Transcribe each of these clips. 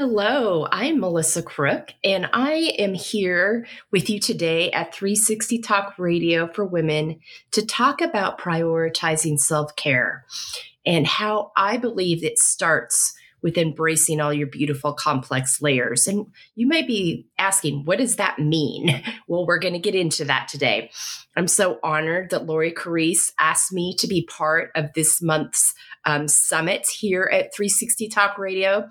Hello, I'm Melissa Crook, and I am here with you today at 360 Talk Radio for Women to talk about prioritizing self care and how I believe it starts with embracing all your beautiful complex layers. And you might be asking, what does that mean? Well, we're going to get into that today. I'm so honored that Lori Carice asked me to be part of this month's um, summit here at 360 Talk Radio.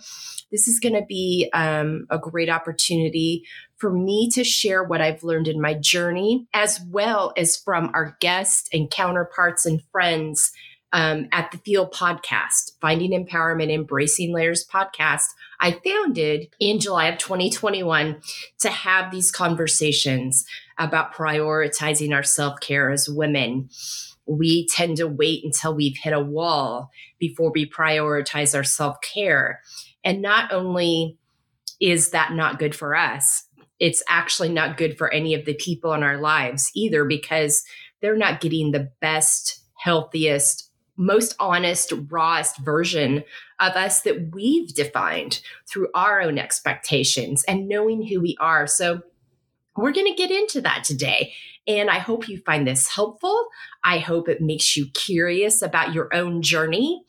This is going to be um, a great opportunity for me to share what I've learned in my journey, as well as from our guests and counterparts and friends um, at the FEEL podcast, Finding Empowerment, Embracing Layers podcast, I founded in July of 2021 to have these conversations about prioritizing our self care as women. We tend to wait until we've hit a wall before we prioritize our self care. And not only is that not good for us, it's actually not good for any of the people in our lives either because they're not getting the best, healthiest, most honest, rawest version of us that we've defined through our own expectations and knowing who we are. So, we're going to get into that today. And I hope you find this helpful. I hope it makes you curious about your own journey.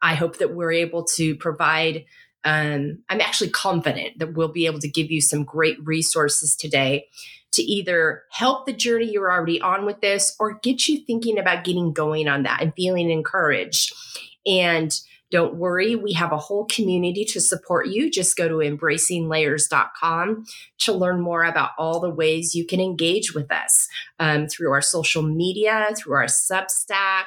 I hope that we're able to provide. Um, I'm actually confident that we'll be able to give you some great resources today to either help the journey you're already on with this or get you thinking about getting going on that and feeling encouraged. And don't worry, we have a whole community to support you. Just go to embracinglayers.com to learn more about all the ways you can engage with us um, through our social media, through our Substack,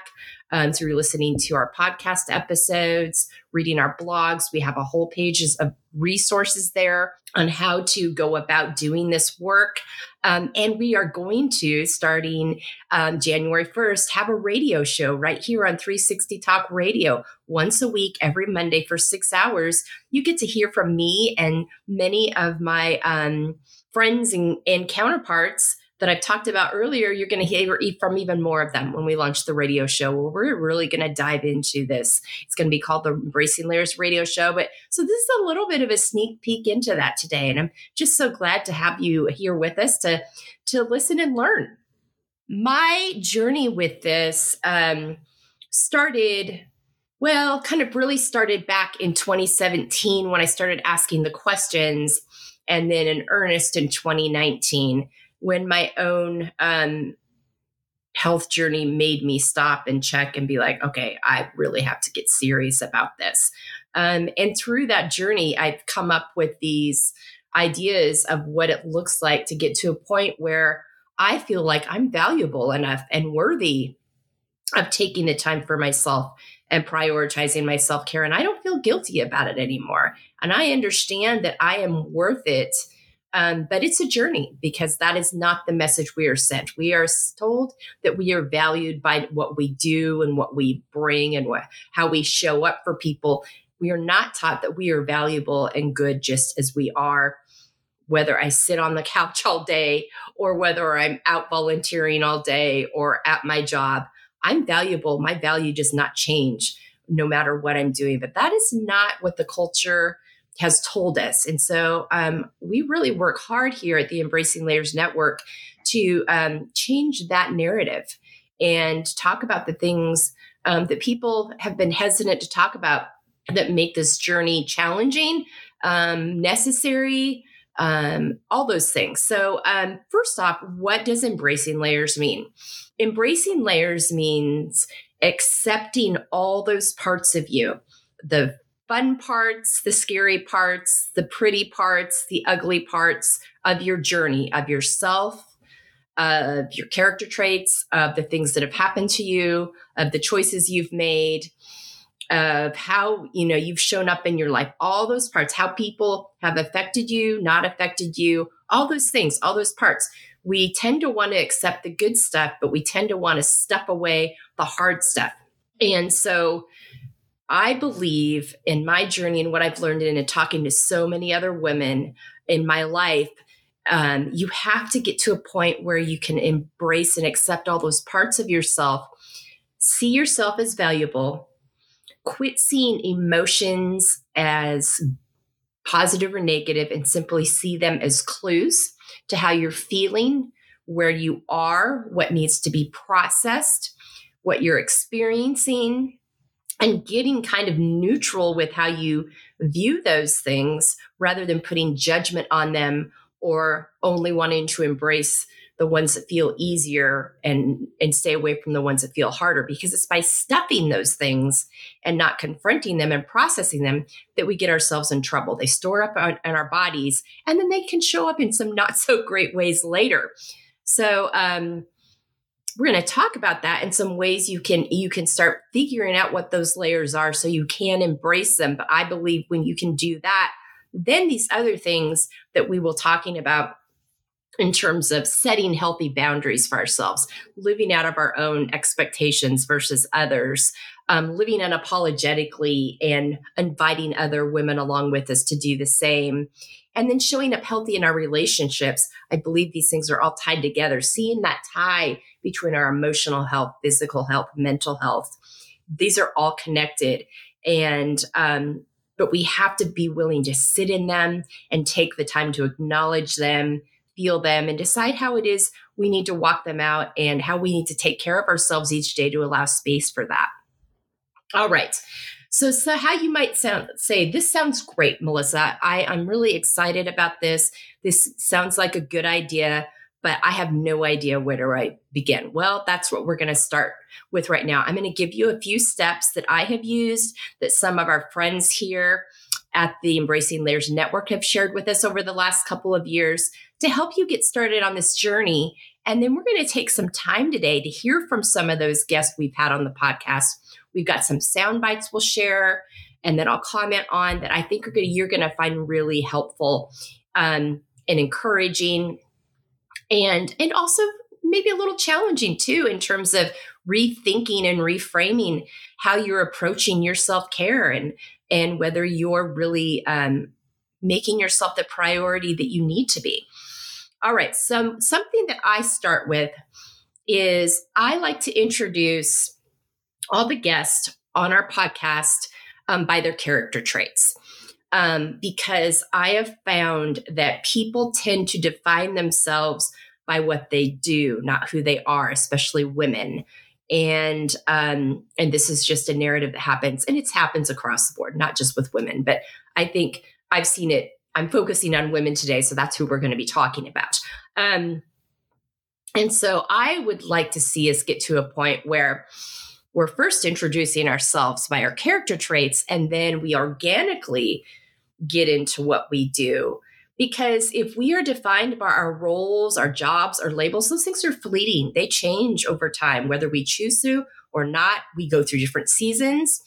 um, through listening to our podcast episodes, reading our blogs. We have a whole pages of resources there on how to go about doing this work. Um, and we are going to, starting um, January 1st, have a radio show right here on 360 Talk Radio once a week, every Monday for six hours. You get to hear from me and many of my um, friends and, and counterparts that I've talked about earlier, you're going to hear from even more of them when we launch the radio show where we're really going to dive into this. It's going to be called the Embracing Layers radio show. But so this is a little bit of a sneak peek into that today. And I'm just so glad to have you here with us to, to listen and learn. My journey with this um, started well, kind of really started back in 2017 when I started asking the questions, and then in earnest in 2019 when my own um, health journey made me stop and check and be like, okay, I really have to get serious about this. Um, and through that journey, I've come up with these ideas of what it looks like to get to a point where I feel like I'm valuable enough and worthy of taking the time for myself and prioritizing my self care. And I don't feel guilty about it anymore. And I understand that I am worth it um, but it's a journey because that is not the message we are sent. We are told that we are valued by what we do and what we bring and what, how we show up for people. We are not taught that we are valuable and good just as we are, whether I sit on the couch all day or whether I'm out volunteering all day or at my job. I'm valuable. My value does not change no matter what I'm doing. But that is not what the culture has told us. And so um, we really work hard here at the Embracing Layers Network to um, change that narrative and talk about the things um, that people have been hesitant to talk about that make this journey challenging, um, necessary, um, all those things. So, um, first off, what does embracing layers mean? Embracing layers means accepting all those parts of you the fun parts, the scary parts, the pretty parts, the ugly parts of your journey, of yourself, of your character traits, of the things that have happened to you, of the choices you've made, of how you know you've shown up in your life. All those parts how people have affected you not affected you all those things all those parts. We tend to want to accept the good stuff but we tend to want to step away the hard stuff. And so I believe in my journey and what I've learned in and talking to so many other women in my life, um, you have to get to a point where you can embrace and accept all those parts of yourself, see yourself as valuable, quit seeing emotions as positive or negative, and simply see them as clues to how you're feeling, where you are, what needs to be processed, what you're experiencing, and getting kind of neutral with how you view those things rather than putting judgment on them or only wanting to embrace the ones that feel easier and and stay away from the ones that feel harder. Because it's by stuffing those things and not confronting them and processing them that we get ourselves in trouble. They store up on, in our bodies and then they can show up in some not so great ways later. So um, we're going to talk about that and some ways you can you can start figuring out what those layers are so you can embrace them but i believe when you can do that then these other things that we will talking about in terms of setting healthy boundaries for ourselves living out of our own expectations versus others um, living unapologetically and inviting other women along with us to do the same and then showing up healthy in our relationships. I believe these things are all tied together. Seeing that tie between our emotional health, physical health, mental health, these are all connected. And, um, but we have to be willing to sit in them and take the time to acknowledge them, feel them, and decide how it is we need to walk them out and how we need to take care of ourselves each day to allow space for that. All right. So, so how you might sound say, this sounds great, Melissa. I, I'm really excited about this. This sounds like a good idea, but I have no idea where to I begin. Well, that's what we're going to start with right now. I'm going to give you a few steps that I have used that some of our friends here at the Embracing Layers Network have shared with us over the last couple of years to help you get started on this journey. And then we're going to take some time today to hear from some of those guests we've had on the podcast We've got some sound bites we'll share and then I'll comment on that I think gonna, you're going to find really helpful um, and encouraging and and also maybe a little challenging too in terms of rethinking and reframing how you're approaching your self-care and and whether you're really um, making yourself the priority that you need to be all right so something that i start with is i like to introduce all the guests on our podcast um, by their character traits. Um, because I have found that people tend to define themselves by what they do, not who they are, especially women. And um, and this is just a narrative that happens, and it happens across the board, not just with women. But I think I've seen it. I'm focusing on women today, so that's who we're going to be talking about. Um, and so I would like to see us get to a point where we're first introducing ourselves by our character traits, and then we organically get into what we do. Because if we are defined by our roles, our jobs, our labels, those things are fleeting. They change over time, whether we choose to or not. We go through different seasons.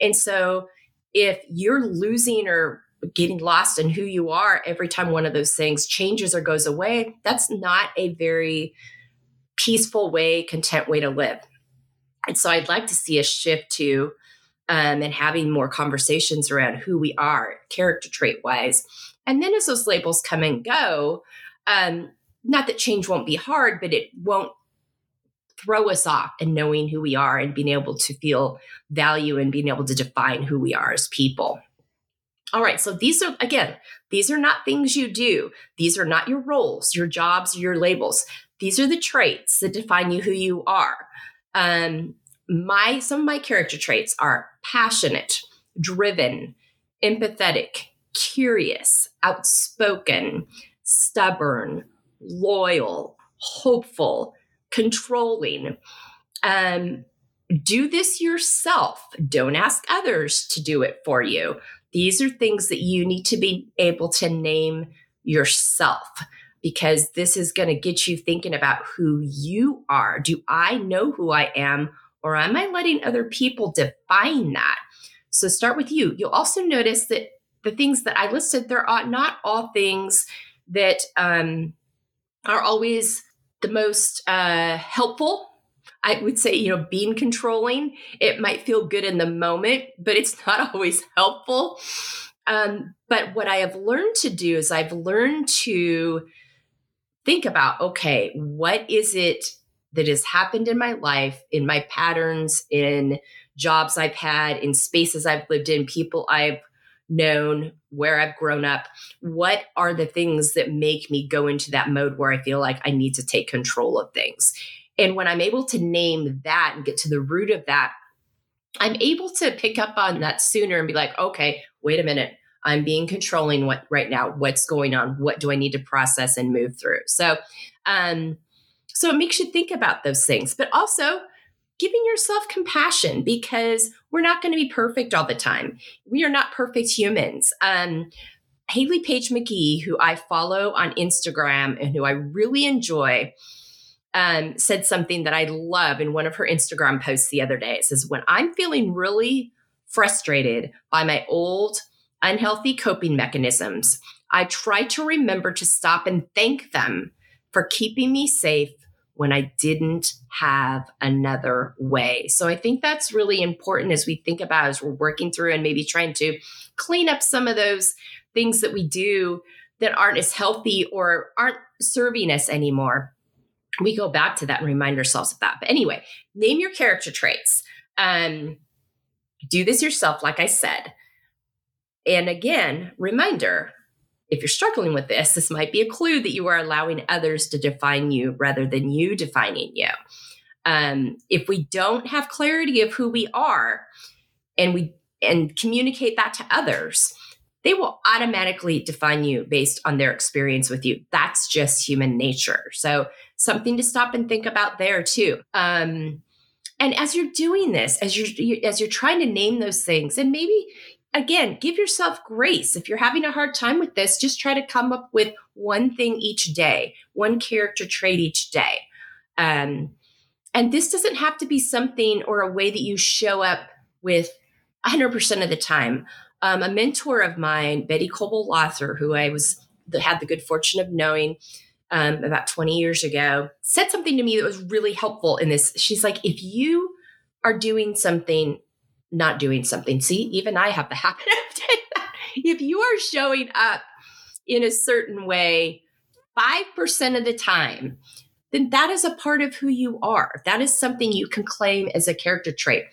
And so if you're losing or getting lost in who you are every time one of those things changes or goes away, that's not a very peaceful way, content way to live. And so I'd like to see a shift to um, and having more conversations around who we are, character trait wise. And then as those labels come and go, um, not that change won't be hard, but it won't throw us off and knowing who we are and being able to feel value and being able to define who we are as people. All right, so these are, again, these are not things you do. These are not your roles, your jobs, your labels. These are the traits that define you who you are. Um, my some of my character traits are passionate, driven, empathetic, curious, outspoken, stubborn, loyal, hopeful, controlling. Um, do this yourself. Don't ask others to do it for you. These are things that you need to be able to name yourself because this is going to get you thinking about who you are. Do I know who I am, or am I letting other people define that? So start with you. You'll also notice that the things that I listed, there are not all things that um, are always the most uh, helpful. I would say, you know, being controlling, it might feel good in the moment, but it's not always helpful. Um, but what I have learned to do is I've learned to think about okay, what is it that has happened in my life, in my patterns, in jobs I've had, in spaces I've lived in, people I've known, where I've grown up. What are the things that make me go into that mode where I feel like I need to take control of things? And when I'm able to name that and get to the root of that, I'm able to pick up on that sooner and be like, okay, wait a minute. I'm being controlling what right now, what's going on, what do I need to process and move through. So um so it makes you think about those things, but also giving yourself compassion because we're not going to be perfect all the time. We are not perfect humans. Um, Haley Page McGee, who I follow on Instagram and who I really enjoy, um, said something that I love in one of her Instagram posts the other day. It says, When I'm feeling really frustrated by my old unhealthy coping mechanisms, I try to remember to stop and thank them for keeping me safe when I didn't have another way. So I think that's really important as we think about as we're working through and maybe trying to clean up some of those things that we do that aren't as healthy or aren't serving us anymore. We go back to that and remind ourselves of that. But anyway, name your character traits. Um, do this yourself, like I said. And again, reminder if you're struggling with this, this might be a clue that you are allowing others to define you rather than you defining you. Um, if we don't have clarity of who we are and we and communicate that to others, they will automatically define you based on their experience with you. That's just human nature. So something to stop and think about there too. Um, and as you're doing this, as you're as you're trying to name those things, and maybe again, give yourself grace. If you're having a hard time with this, just try to come up with one thing each day, one character trait each day. Um, and this doesn't have to be something or a way that you show up with 100% of the time. Um, a mentor of mine, Betty Coble Lother, who I was had the good fortune of knowing um, about 20 years ago, said something to me that was really helpful in this. She's like, if you are doing something not doing something. See, even I have the habit of doing that. If you are showing up in a certain way 5% of the time, then that is a part of who you are. That is something you can claim as a character trait.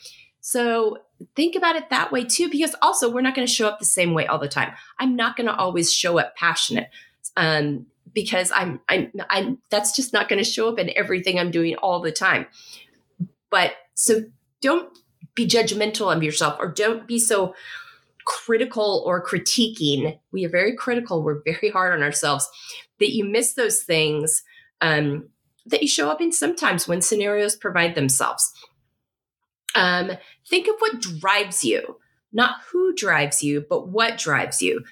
So think about it that way too, because also we're not going to show up the same way all the time. I'm not going to always show up passionate. Um, because I'm, I'm, I'm, that's just not going to show up in everything I'm doing all the time. But so don't be judgmental of yourself or don't be so critical or critiquing. We are very critical. We're very hard on ourselves that you miss those things um, that you show up in sometimes when scenarios provide themselves. Um, think of what drives you, not who drives you, but what drives you.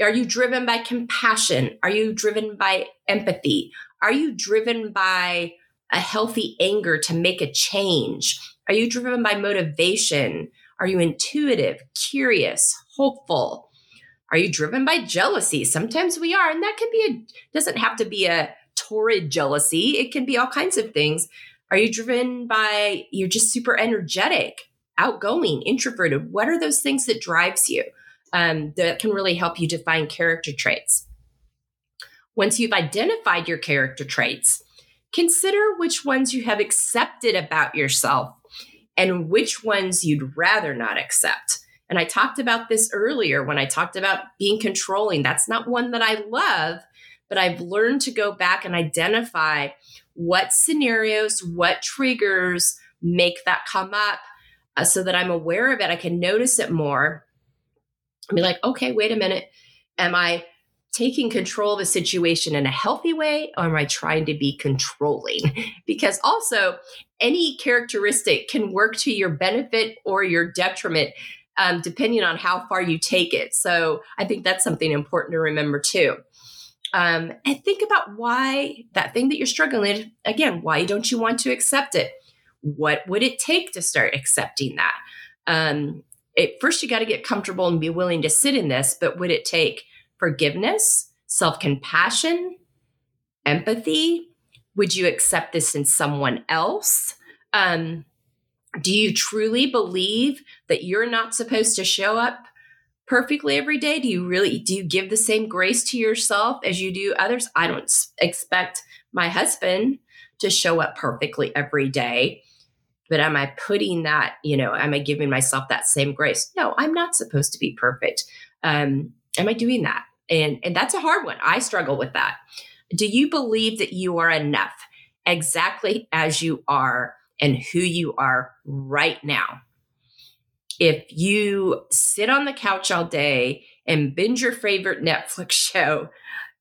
Are you driven by compassion? Are you driven by empathy? Are you driven by a healthy anger to make a change? Are you driven by motivation? Are you intuitive, curious, hopeful? Are you driven by jealousy? Sometimes we are, and that can be a doesn't have to be a torrid jealousy. It can be all kinds of things. Are you driven by you're just super energetic, outgoing, introverted? What are those things that drives you? Um, that can really help you define character traits. Once you've identified your character traits, consider which ones you have accepted about yourself and which ones you'd rather not accept. And I talked about this earlier when I talked about being controlling. That's not one that I love, but I've learned to go back and identify what scenarios, what triggers make that come up uh, so that I'm aware of it. I can notice it more. I be like, okay, wait a minute. Am I taking control of a situation in a healthy way or am I trying to be controlling? because also, any characteristic can work to your benefit or your detriment. Um, depending on how far you take it. So I think that's something important to remember too. Um, and think about why that thing that you're struggling with, again, why don't you want to accept it? What would it take to start accepting that? Um, it, first, you got to get comfortable and be willing to sit in this, but would it take forgiveness, self compassion, empathy? Would you accept this in someone else? Um, do you truly believe that you're not supposed to show up perfectly every day? Do you really do you give the same grace to yourself as you do others? I don't expect my husband to show up perfectly every day. But am I putting that, you know, am I giving myself that same grace? No, I'm not supposed to be perfect. Um, am I doing that? And and that's a hard one. I struggle with that. Do you believe that you are enough exactly as you are and who you are right now? If you sit on the couch all day and binge your favorite Netflix show,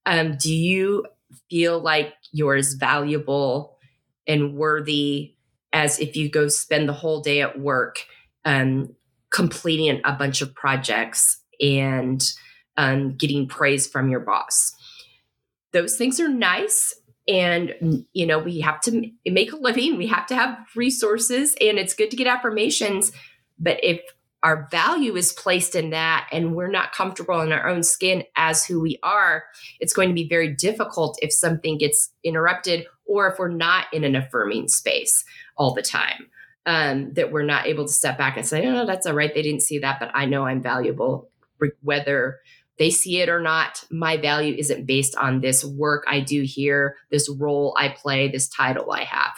um, do you feel like you're as valuable and worthy as if you go spend the whole day at work um, completing a bunch of projects and um, getting praise from your boss. Those things are nice. And, you know, we have to make a living, we have to have resources, and it's good to get affirmations. But if our value is placed in that and we're not comfortable in our own skin as who we are, it's going to be very difficult if something gets interrupted or if we're not in an affirming space all the time. Um, that we're not able to step back and say, oh, that's all right. They didn't see that, but I know I'm valuable. Whether they see it or not, my value isn't based on this work I do here, this role I play, this title I have.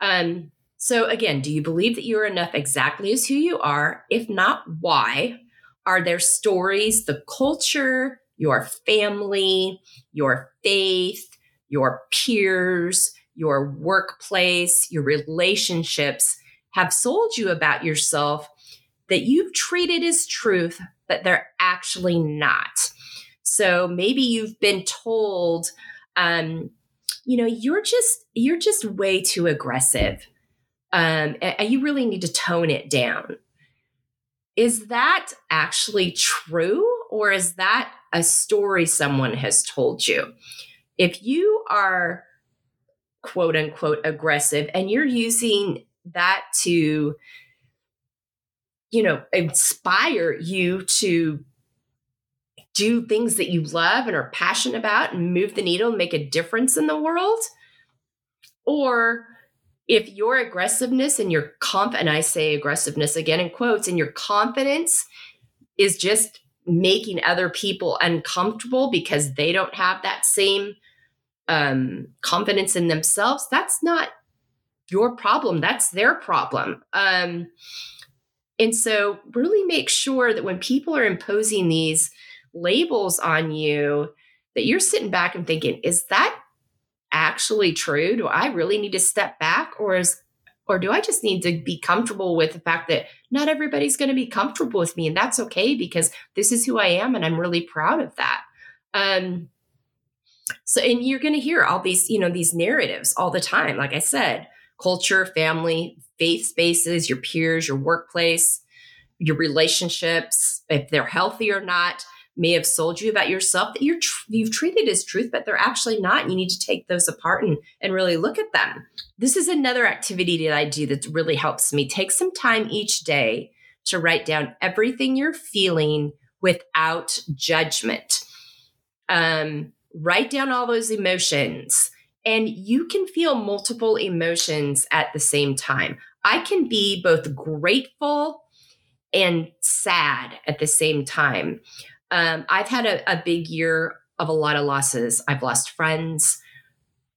Um, so, again, do you believe that you're enough exactly as who you are? If not, why? Are there stories, the culture, your family, your faith, your peers, your workplace, your relationships have sold you about yourself that you've treated as truth, but they're actually not. So maybe you've been told, um, you know, you're just you're just way too aggressive. Um, and you really need to tone it down. Is that actually true, or is that a story someone has told you? If you are quote unquote aggressive and you're using that to you know inspire you to do things that you love and are passionate about and move the needle and make a difference in the world or if your aggressiveness and your comp and i say aggressiveness again in quotes and your confidence is just making other people uncomfortable because they don't have that same um, confidence in themselves that's not your problem. That's their problem. Um, and so, really make sure that when people are imposing these labels on you, that you're sitting back and thinking, is that actually true? Do I really need to step back, or is or do I just need to be comfortable with the fact that not everybody's going to be comfortable with me, and that's okay because this is who I am, and I'm really proud of that. Um, so, and you're going to hear all these, you know, these narratives all the time. Like I said, culture, family, faith spaces, your peers, your workplace, your relationships, if they're healthy or not, may have sold you about yourself that you're tr- you've treated as truth, but they're actually not. You need to take those apart and, and really look at them. This is another activity that I do that really helps me. Take some time each day to write down everything you're feeling without judgment. Um, write down all those emotions and you can feel multiple emotions at the same time. I can be both grateful and sad at the same time. Um, I've had a, a, big year of a lot of losses. I've lost friends.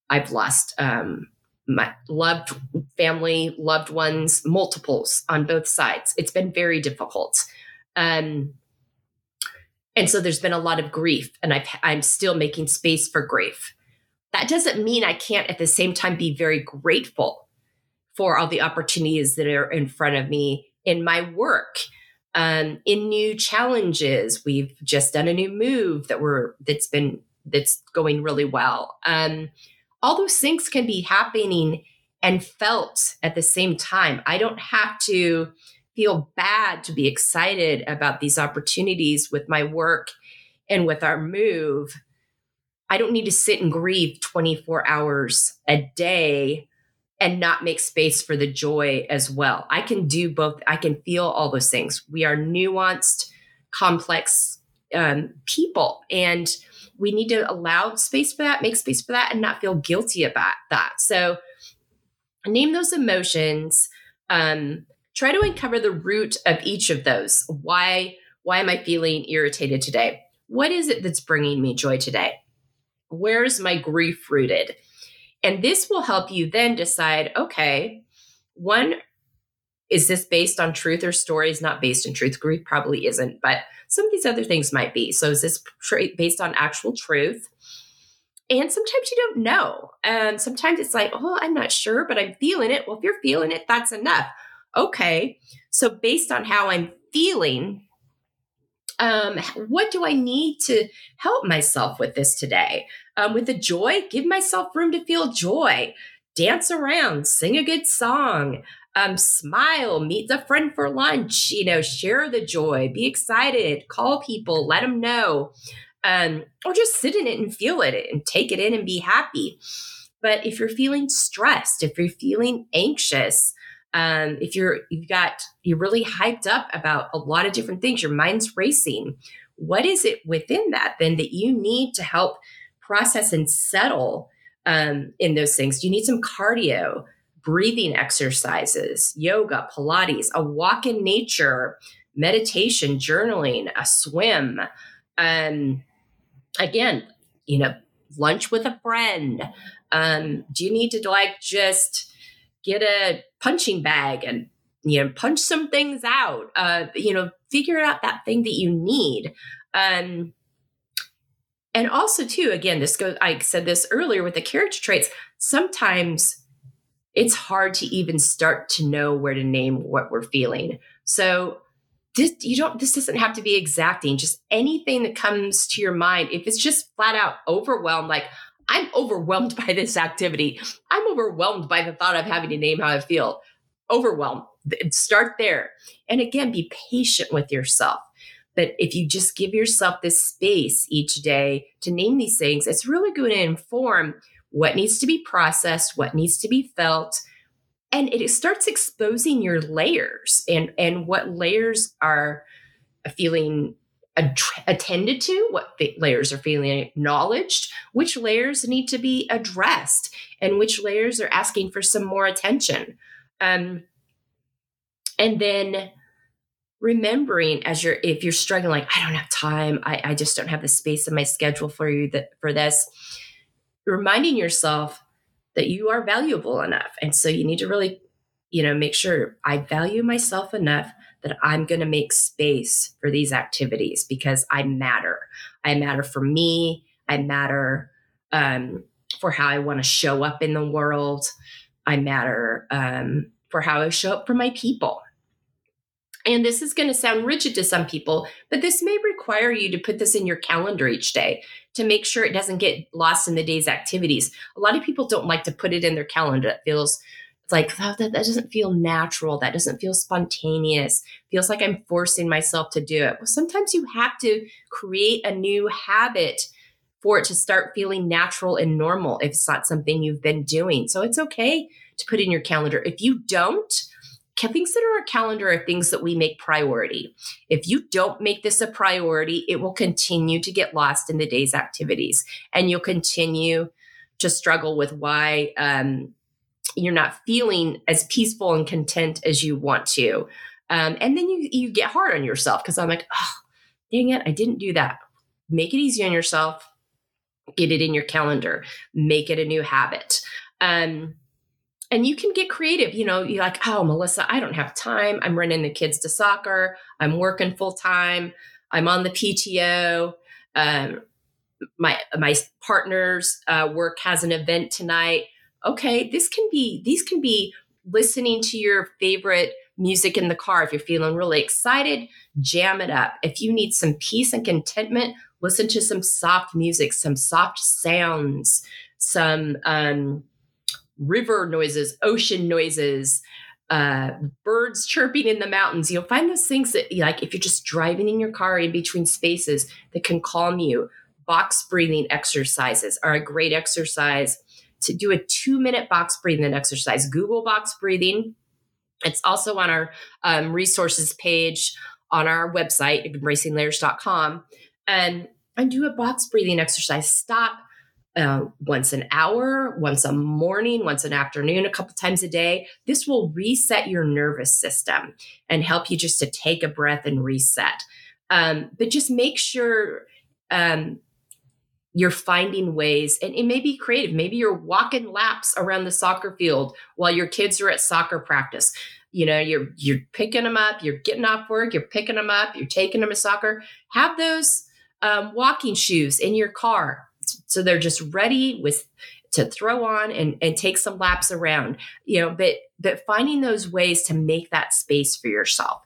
I've lost um, my loved family, loved ones, multiples on both sides. It's been very difficult. Um, and so there's been a lot of grief, and I've, I'm still making space for grief that doesn't mean I can't at the same time be very grateful for all the opportunities that are in front of me in my work, um, in new challenges. We've just done a new move that we're that's been that's going really well. Um, all those things can be happening and felt at the same time. I don't have to feel bad to be excited about these opportunities with my work and with our move I don't need to sit and grieve 24 hours a day and not make space for the joy as well. I can do both. I can feel all those things. We are nuanced, complex um, people, and we need to allow space for that, make space for that, and not feel guilty about that. So, name those emotions. Um, try to uncover the root of each of those. Why? Why am I feeling irritated today? What is it that's bringing me joy today? Where's my grief rooted? And this will help you then decide okay, one, is this based on truth or stories not based on truth? Grief probably isn't but some of these other things might be. So is this based on actual truth? And sometimes you don't know. And sometimes it's like oh i'm not sure but i'm feeling it. Well if you're feeling it that's enough. Okay so based on how i'm feeling um, what do I need to help myself with this today? Um, with the joy, give myself room to feel joy. Dance around, sing a good song, um, smile, meet a friend for lunch, you know, share the joy, be excited, call people, let them know, um, or just sit in it and feel it and take it in and be happy. But if you're feeling stressed, if you're feeling anxious, um, if you're you've got you're really hyped up about a lot of different things, your mind's racing. What is it within that then that you need to help process and settle um, in those things? Do you need some cardio? breathing exercises, yoga, Pilates, a walk in nature, meditation, journaling, a swim. Um, again, you know, lunch with a friend. Um, do you need to like just get a punching bag and you know punch some things out? Uh, you know, figure out that thing that you need. Um, and also, too, again, this goes. I said this earlier with the character traits. Sometimes it's hard to even start to know where to name what we're feeling. So this you don't this doesn't have to be exacting, just anything that comes to your mind. If it's just flat out overwhelmed, like I'm overwhelmed by this activity. I'm overwhelmed by the thought of having to name how I feel. Overwhelmed. Start there. And again, be patient with yourself. But if you just give yourself this space each day to name these things, it's really going to inform what needs to be processed, what needs to be felt. And it starts exposing your layers and, and what layers are feeling attended to, what layers are feeling acknowledged, which layers need to be addressed, and which layers are asking for some more attention. Um, and then remembering as you're if you're struggling like i don't have time i, I just don't have the space in my schedule for you that for this reminding yourself that you are valuable enough. And so you need to really, you know, make sure I value myself enough that I'm going to make space for these activities because I matter. I matter for me. I matter um, for how I want to show up in the world. I matter um, for how I show up for my people. And this is going to sound rigid to some people, but this may require you to put this in your calendar each day to make sure it doesn't get lost in the day's activities. A lot of people don't like to put it in their calendar. It feels it's like oh, that, that doesn't feel natural. That doesn't feel spontaneous. Feels like I'm forcing myself to do it. Well, sometimes you have to create a new habit for it to start feeling natural and normal if it's not something you've been doing. So it's okay to put in your calendar. If you don't, consider a calendar are things that we make priority. If you don't make this a priority, it will continue to get lost in the day's activities and you'll continue to struggle with why um, you're not feeling as peaceful and content as you want to. Um, and then you, you get hard on yourself because I'm like, oh, dang it, I didn't do that. Make it easy on yourself. Get it in your calendar. Make it a new habit. Um, and you can get creative. You know, you're like, oh, Melissa, I don't have time. I'm running the kids to soccer. I'm working full time. I'm on the PTO. Um, my my partner's uh, work has an event tonight. Okay, this can be these can be listening to your favorite music in the car. If you're feeling really excited, jam it up. If you need some peace and contentment, listen to some soft music, some soft sounds, some um, river noises, ocean noises, uh, birds chirping in the mountains. You'll find those things that, like, if you're just driving in your car in between spaces that can calm you. Box breathing exercises are a great exercise to do a two minute box breathing exercise. Google box breathing. It's also on our um, resources page on our website, embracinglayers.com. And, and do a box breathing exercise. Stop uh, once an hour, once a morning, once an afternoon, a couple times a day. This will reset your nervous system and help you just to take a breath and reset. Um, but just make sure um, you're finding ways, and it may be creative. Maybe you're walking laps around the soccer field while your kids are at soccer practice. you know you're you're picking them up you're getting off work you're picking them up you're taking them to soccer have those um, walking shoes in your car so they're just ready with to throw on and, and take some laps around you know but but finding those ways to make that space for yourself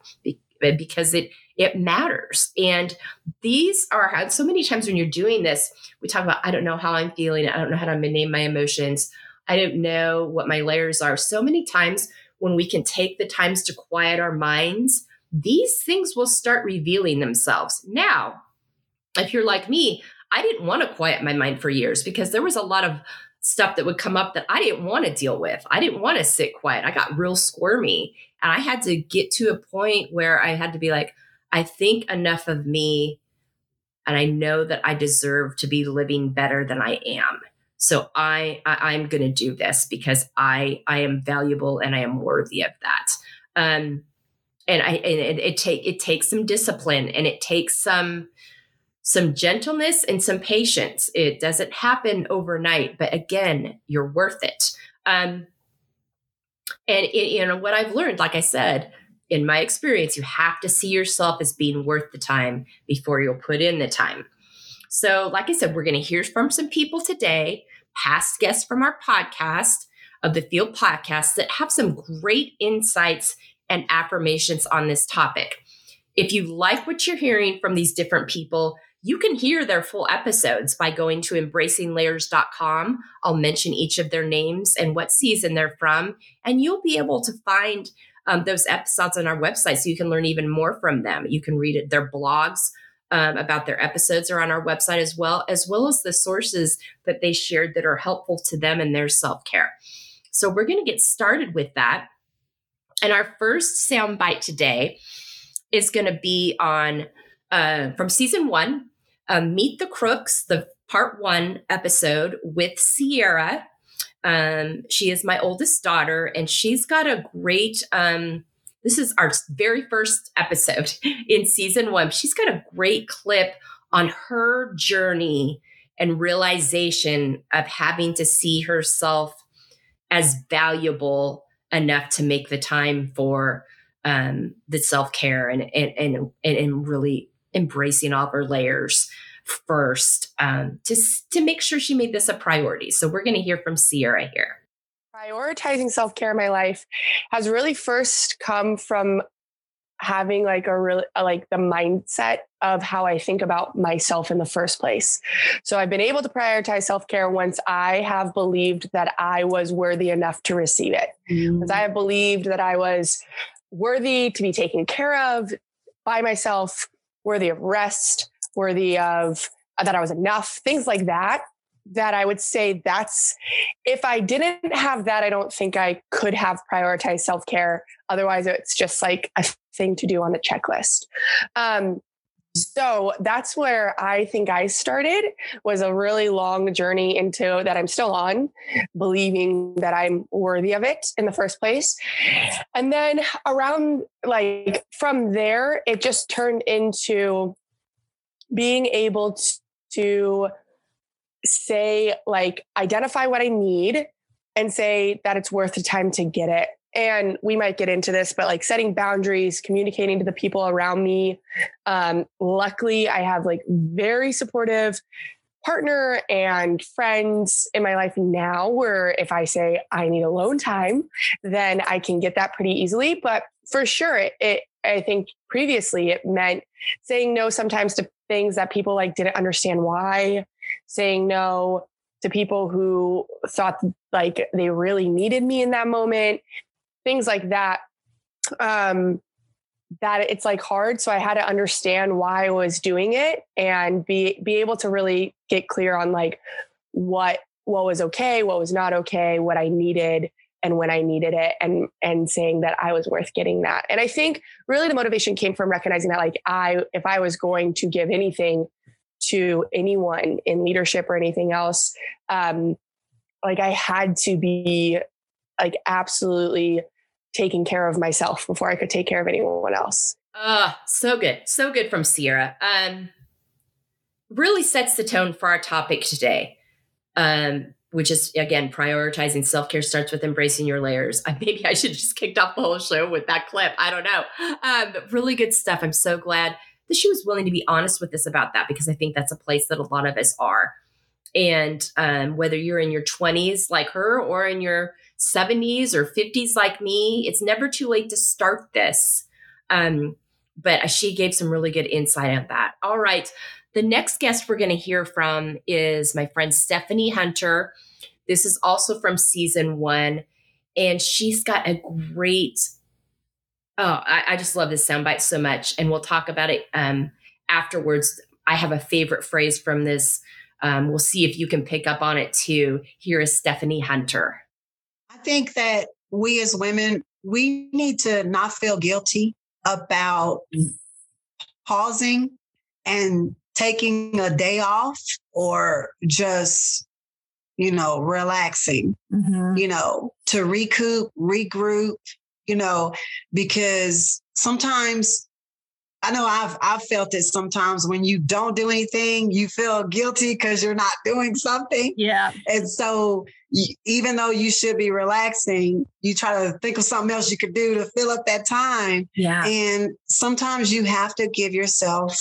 because it it matters and these are so many times when you're doing this we talk about i don't know how i'm feeling i don't know how to name my emotions i don't know what my layers are so many times when we can take the times to quiet our minds these things will start revealing themselves now if you're like me i didn't want to quiet my mind for years because there was a lot of stuff that would come up that I didn't want to deal with. I didn't want to sit quiet. I got real squirmy. And I had to get to a point where I had to be like, I think enough of me and I know that I deserve to be living better than I am. So I, I am going to do this because I I am valuable and I am worthy of that. Um, and I and it, it take it takes some discipline and it takes some some gentleness and some patience. It doesn't happen overnight, but again, you're worth it. Um, and it, you know what I've learned, like I said, in my experience, you have to see yourself as being worth the time before you'll put in the time. So, like I said, we're going to hear from some people today, past guests from our podcast of the FEEL Podcast that have some great insights and affirmations on this topic. If you like what you're hearing from these different people, you can hear their full episodes by going to embracinglayers.com. I'll mention each of their names and what season they're from, and you'll be able to find um, those episodes on our website so you can learn even more from them. You can read it, their blogs um, about their episodes are on our website as well, as well as the sources that they shared that are helpful to them and their self care. So we're going to get started with that. And our first soundbite today is going to be on uh, from season one um, Meet the Crooks, the part one episode with Sierra. Um, she is my oldest daughter, and she's got a great. Um, this is our very first episode in season one. She's got a great clip on her journey and realization of having to see herself as valuable enough to make the time for um, the self care and, and and and really embracing all of her layers first um, to, to make sure she made this a priority. So we're going to hear from Sierra here. Prioritizing self care in my life has really first come from having like a really like the mindset of how I think about myself in the first place. So I've been able to prioritize self-care once I have believed that I was worthy enough to receive it. Mm. Once I have believed that I was worthy to be taken care of by myself, worthy of rest, worthy of uh, that I was enough, things like that. That I would say that's if I didn't have that, I don't think I could have prioritized self care. Otherwise, it's just like a thing to do on the checklist. Um, so that's where I think I started was a really long journey into that I'm still on, believing that I'm worthy of it in the first place. And then around like from there, it just turned into being able to say, like, identify what I need and say that it's worth the time to get it. And we might get into this, but like setting boundaries, communicating to the people around me. Um, luckily, I have like very supportive partner and friends in my life now where if I say I need alone time, then I can get that pretty easily. But for sure, it, it I think previously it meant saying no sometimes to things that people like didn't understand why, saying no to people who thought like they really needed me in that moment, things like that. Um, that it's like hard. So I had to understand why I was doing it and be be able to really get clear on like what what was okay, what was not okay, what I needed and when I needed it and and saying that I was worth getting that. And I think really the motivation came from recognizing that like I if I was going to give anything to anyone in leadership or anything else um like I had to be like absolutely taking care of myself before I could take care of anyone else. Ah, so good. So good from Sierra. Um really sets the tone for our topic today. Um which is again prioritizing self-care starts with embracing your layers. I, maybe i should just kicked off the whole show with that clip. I don't know. Um, really good stuff. I'm so glad that she was willing to be honest with us about that because i think that's a place that a lot of us are. And um, whether you're in your 20s like her or in your 70s or 50s like me it's never too late to start this. Um, but she gave some really good insight on that. All right the next guest we're going to hear from is my friend Stephanie Hunter. This is also from season one, and she's got a great. Oh, I, I just love this soundbite so much, and we'll talk about it um, afterwards. I have a favorite phrase from this. Um, we'll see if you can pick up on it too. Here is Stephanie Hunter. I think that we as women, we need to not feel guilty about pausing and taking a day off or just, you know, relaxing, mm-hmm. you know, to recoup, regroup, you know, because sometimes I know I've I've felt it sometimes when you don't do anything, you feel guilty because you're not doing something. Yeah. And so you, even though you should be relaxing, you try to think of something else you could do to fill up that time. Yeah. And sometimes you have to give yourself,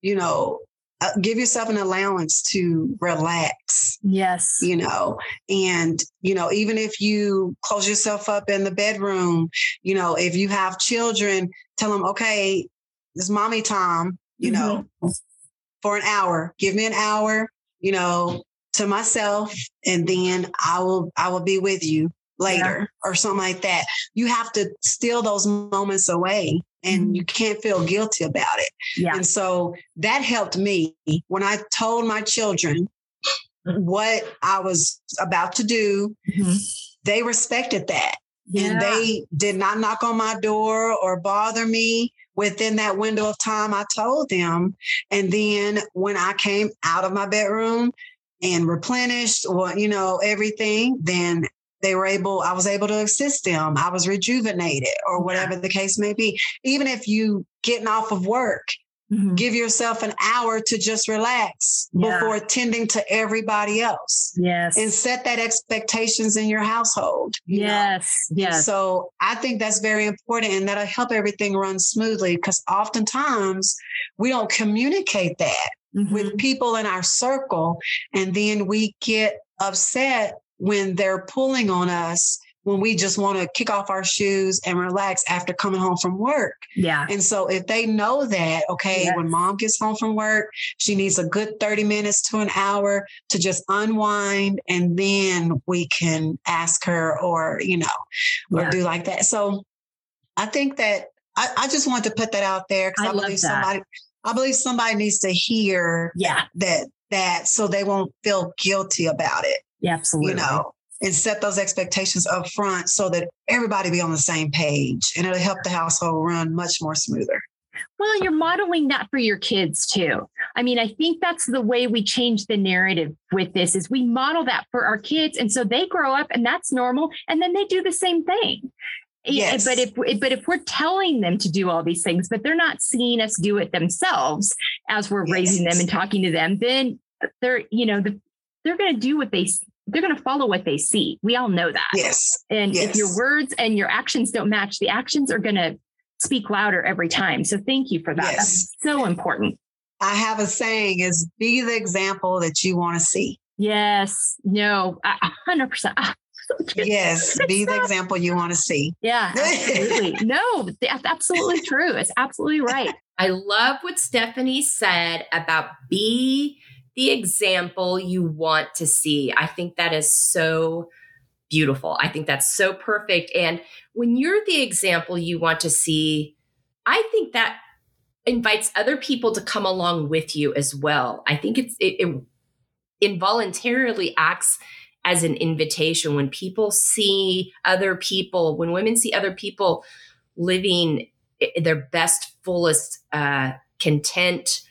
you know, uh, give yourself an allowance to relax. Yes. You know, and, you know, even if you close yourself up in the bedroom, you know, if you have children, tell them, okay, it's mommy time, you mm-hmm. know, for an hour. Give me an hour, you know, to myself, and then I will I will be with you later yeah. or something like that. You have to steal those moments away and mm-hmm. you can't feel guilty about it. Yeah. And so that helped me when I told my children what I was about to do. Mm-hmm. They respected that. Yeah. And they did not knock on my door or bother me within that window of time I told them. And then when I came out of my bedroom and replenished or, you know, everything, then they were able, I was able to assist them. I was rejuvenated or whatever the case may be. Even if you getting off of work, mm-hmm. give yourself an hour to just relax yeah. before attending to everybody else. Yes. And set that expectations in your household. You yes. Know? Yes. So I think that's very important and that'll help everything run smoothly because oftentimes we don't communicate that. Mm-hmm. With people in our circle, and then we get upset when they're pulling on us when we just want to kick off our shoes and relax after coming home from work. Yeah. And so if they know that, okay, yes. when mom gets home from work, she needs a good 30 minutes to an hour to just unwind and then we can ask her or, you know, or yeah. do like that. So I think that I, I just want to put that out there because I, I believe that. somebody I believe somebody needs to hear yeah. that that so they won't feel guilty about it. Yeah, absolutely. You know, and set those expectations up front so that everybody be on the same page and it'll help the household run much more smoother. Well, you're modeling that for your kids too. I mean, I think that's the way we change the narrative with this is we model that for our kids and so they grow up and that's normal and then they do the same thing. Yes. But if but if we're telling them to do all these things, but they're not seeing us do it themselves as we're yes. raising them and talking to them, then they're you know the, they're going to do what they they're going to follow what they see. We all know that. Yes. And yes. if your words and your actions don't match, the actions are going to speak louder every time. So thank you for that. Yes. That's so important. I have a saying is be the example that you want to see. Yes. No, a hundred percent. Ah, yes, be the example you want to see. Yeah, absolutely. no, that's absolutely true. It's absolutely right. I love what Stephanie said about be the example you want to see. I think that is so beautiful. I think that's so perfect. And when you're the example you want to see, I think that invites other people to come along with you as well. I think it's it, it involuntarily acts as an invitation when people see other people, when women see other people living their best, fullest, uh, content,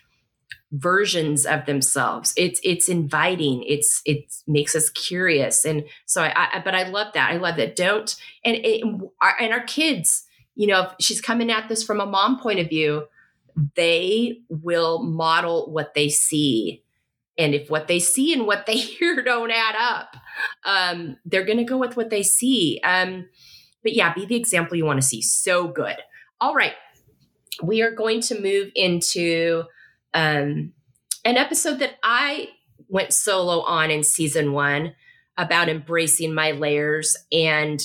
versions of themselves it's it's inviting it's it makes us curious and so I, I but i love that i love that don't and our, and our kids you know if she's coming at this from a mom point of view they will model what they see And if what they see and what they hear don't add up, um, they're going to go with what they see. Um, but yeah, be the example you want to see. So good. All right. We are going to move into um, an episode that I went solo on in season one about embracing my layers and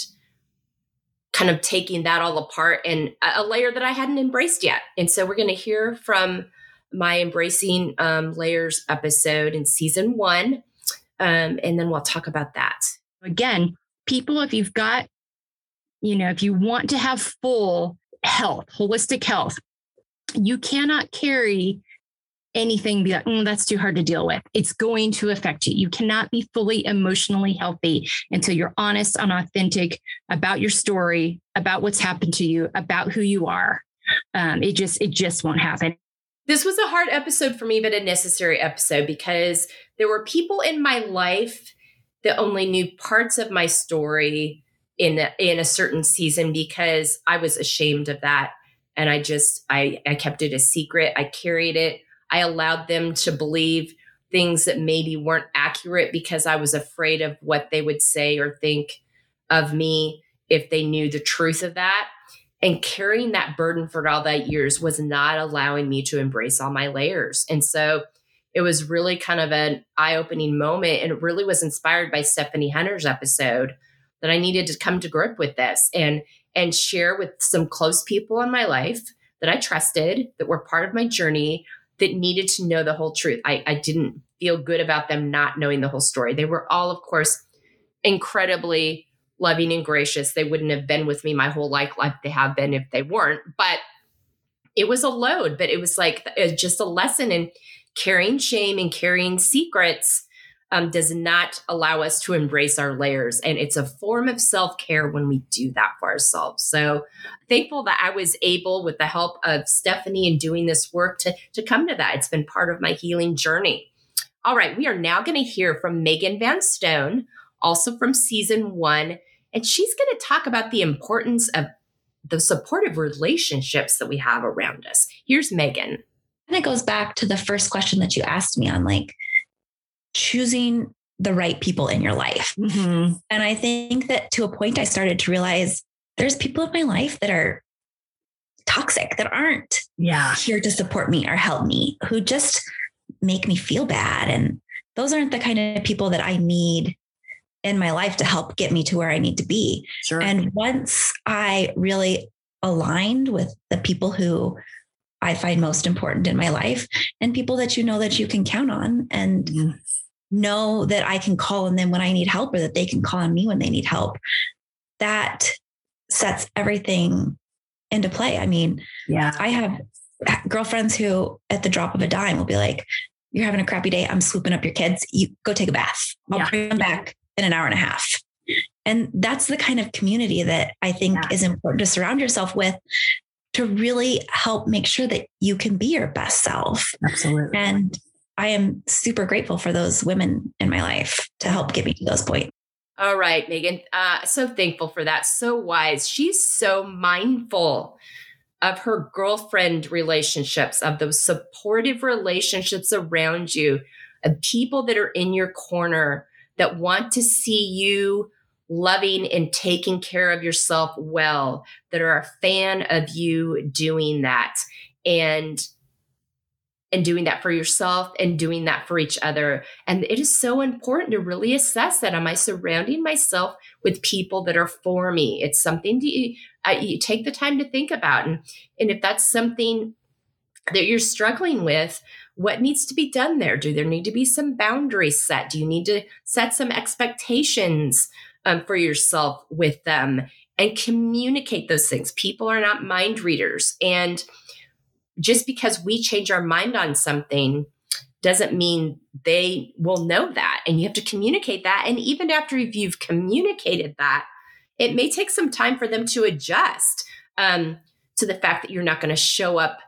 kind of taking that all apart and a layer that I hadn't embraced yet. And so we're going to hear from my embracing um, layers episode in season one. Um, and then we'll talk about that. Again, people, if you've got, you know, if you want to have full health, holistic health, you cannot carry anything be like, mm, that's too hard to deal with. It's going to affect you. You cannot be fully emotionally healthy until you're honest and authentic about your story, about what's happened to you, about who you are. Um, it just, it just won't happen. This was a hard episode for me, but a necessary episode because there were people in my life that only knew parts of my story in a, in a certain season because I was ashamed of that and I just I I kept it a secret. I carried it. I allowed them to believe things that maybe weren't accurate because I was afraid of what they would say or think of me if they knew the truth of that. And carrying that burden for all that years was not allowing me to embrace all my layers. And so it was really kind of an eye opening moment. And it really was inspired by Stephanie Hunter's episode that I needed to come to grip with this and and share with some close people in my life that I trusted that were part of my journey that needed to know the whole truth. I, I didn't feel good about them not knowing the whole story. They were all, of course, incredibly loving and gracious. They wouldn't have been with me my whole life like they have been if they weren't. But it was a load, but it was like it was just a lesson in carrying shame and carrying secrets um, does not allow us to embrace our layers. And it's a form of self care when we do that for ourselves. So thankful that I was able, with the help of Stephanie and doing this work, to, to come to that. It's been part of my healing journey. All right, we are now going to hear from Megan Van Stone, also from season one. And she's going to talk about the importance of the supportive relationships that we have around us. Here's Megan. And it goes back to the first question that you asked me on like, choosing the right people in your life. Mm-hmm. And I think that to a point, I started to realize there's people in my life that are toxic, that aren't yeah. here to support me or help me, who just make me feel bad. And those aren't the kind of people that I need in my life to help get me to where I need to be. Sure. And once I really aligned with the people who I find most important in my life and people that you know that you can count on and know that I can call on them when I need help or that they can call on me when they need help. That sets everything into play. I mean, yeah, I have girlfriends who at the drop of a dime will be like, you're having a crappy day. I'm swooping up your kids. You go take a bath. I'll yeah. bring them back in an hour and a half. And that's the kind of community that I think yeah. is important to surround yourself with to really help make sure that you can be your best self. Absolutely. And I am super grateful for those women in my life to help get me to those points. All right, Megan. Uh, so thankful for that. So wise. She's so mindful of her girlfriend relationships, of those supportive relationships around you, of people that are in your corner that want to see you loving and taking care of yourself well, that are a fan of you doing that. And and doing that for yourself and doing that for each other. And it is so important to really assess that. Am I surrounding myself with people that are for me? It's something to uh, you take the time to think about. And, and if that's something that you're struggling with, what needs to be done there? Do there need to be some boundaries set? Do you need to set some expectations um, for yourself with them and communicate those things? People are not mind readers. And just because we change our mind on something doesn't mean they will know that. And you have to communicate that. And even after you've communicated that, it may take some time for them to adjust um, to the fact that you're not going to show up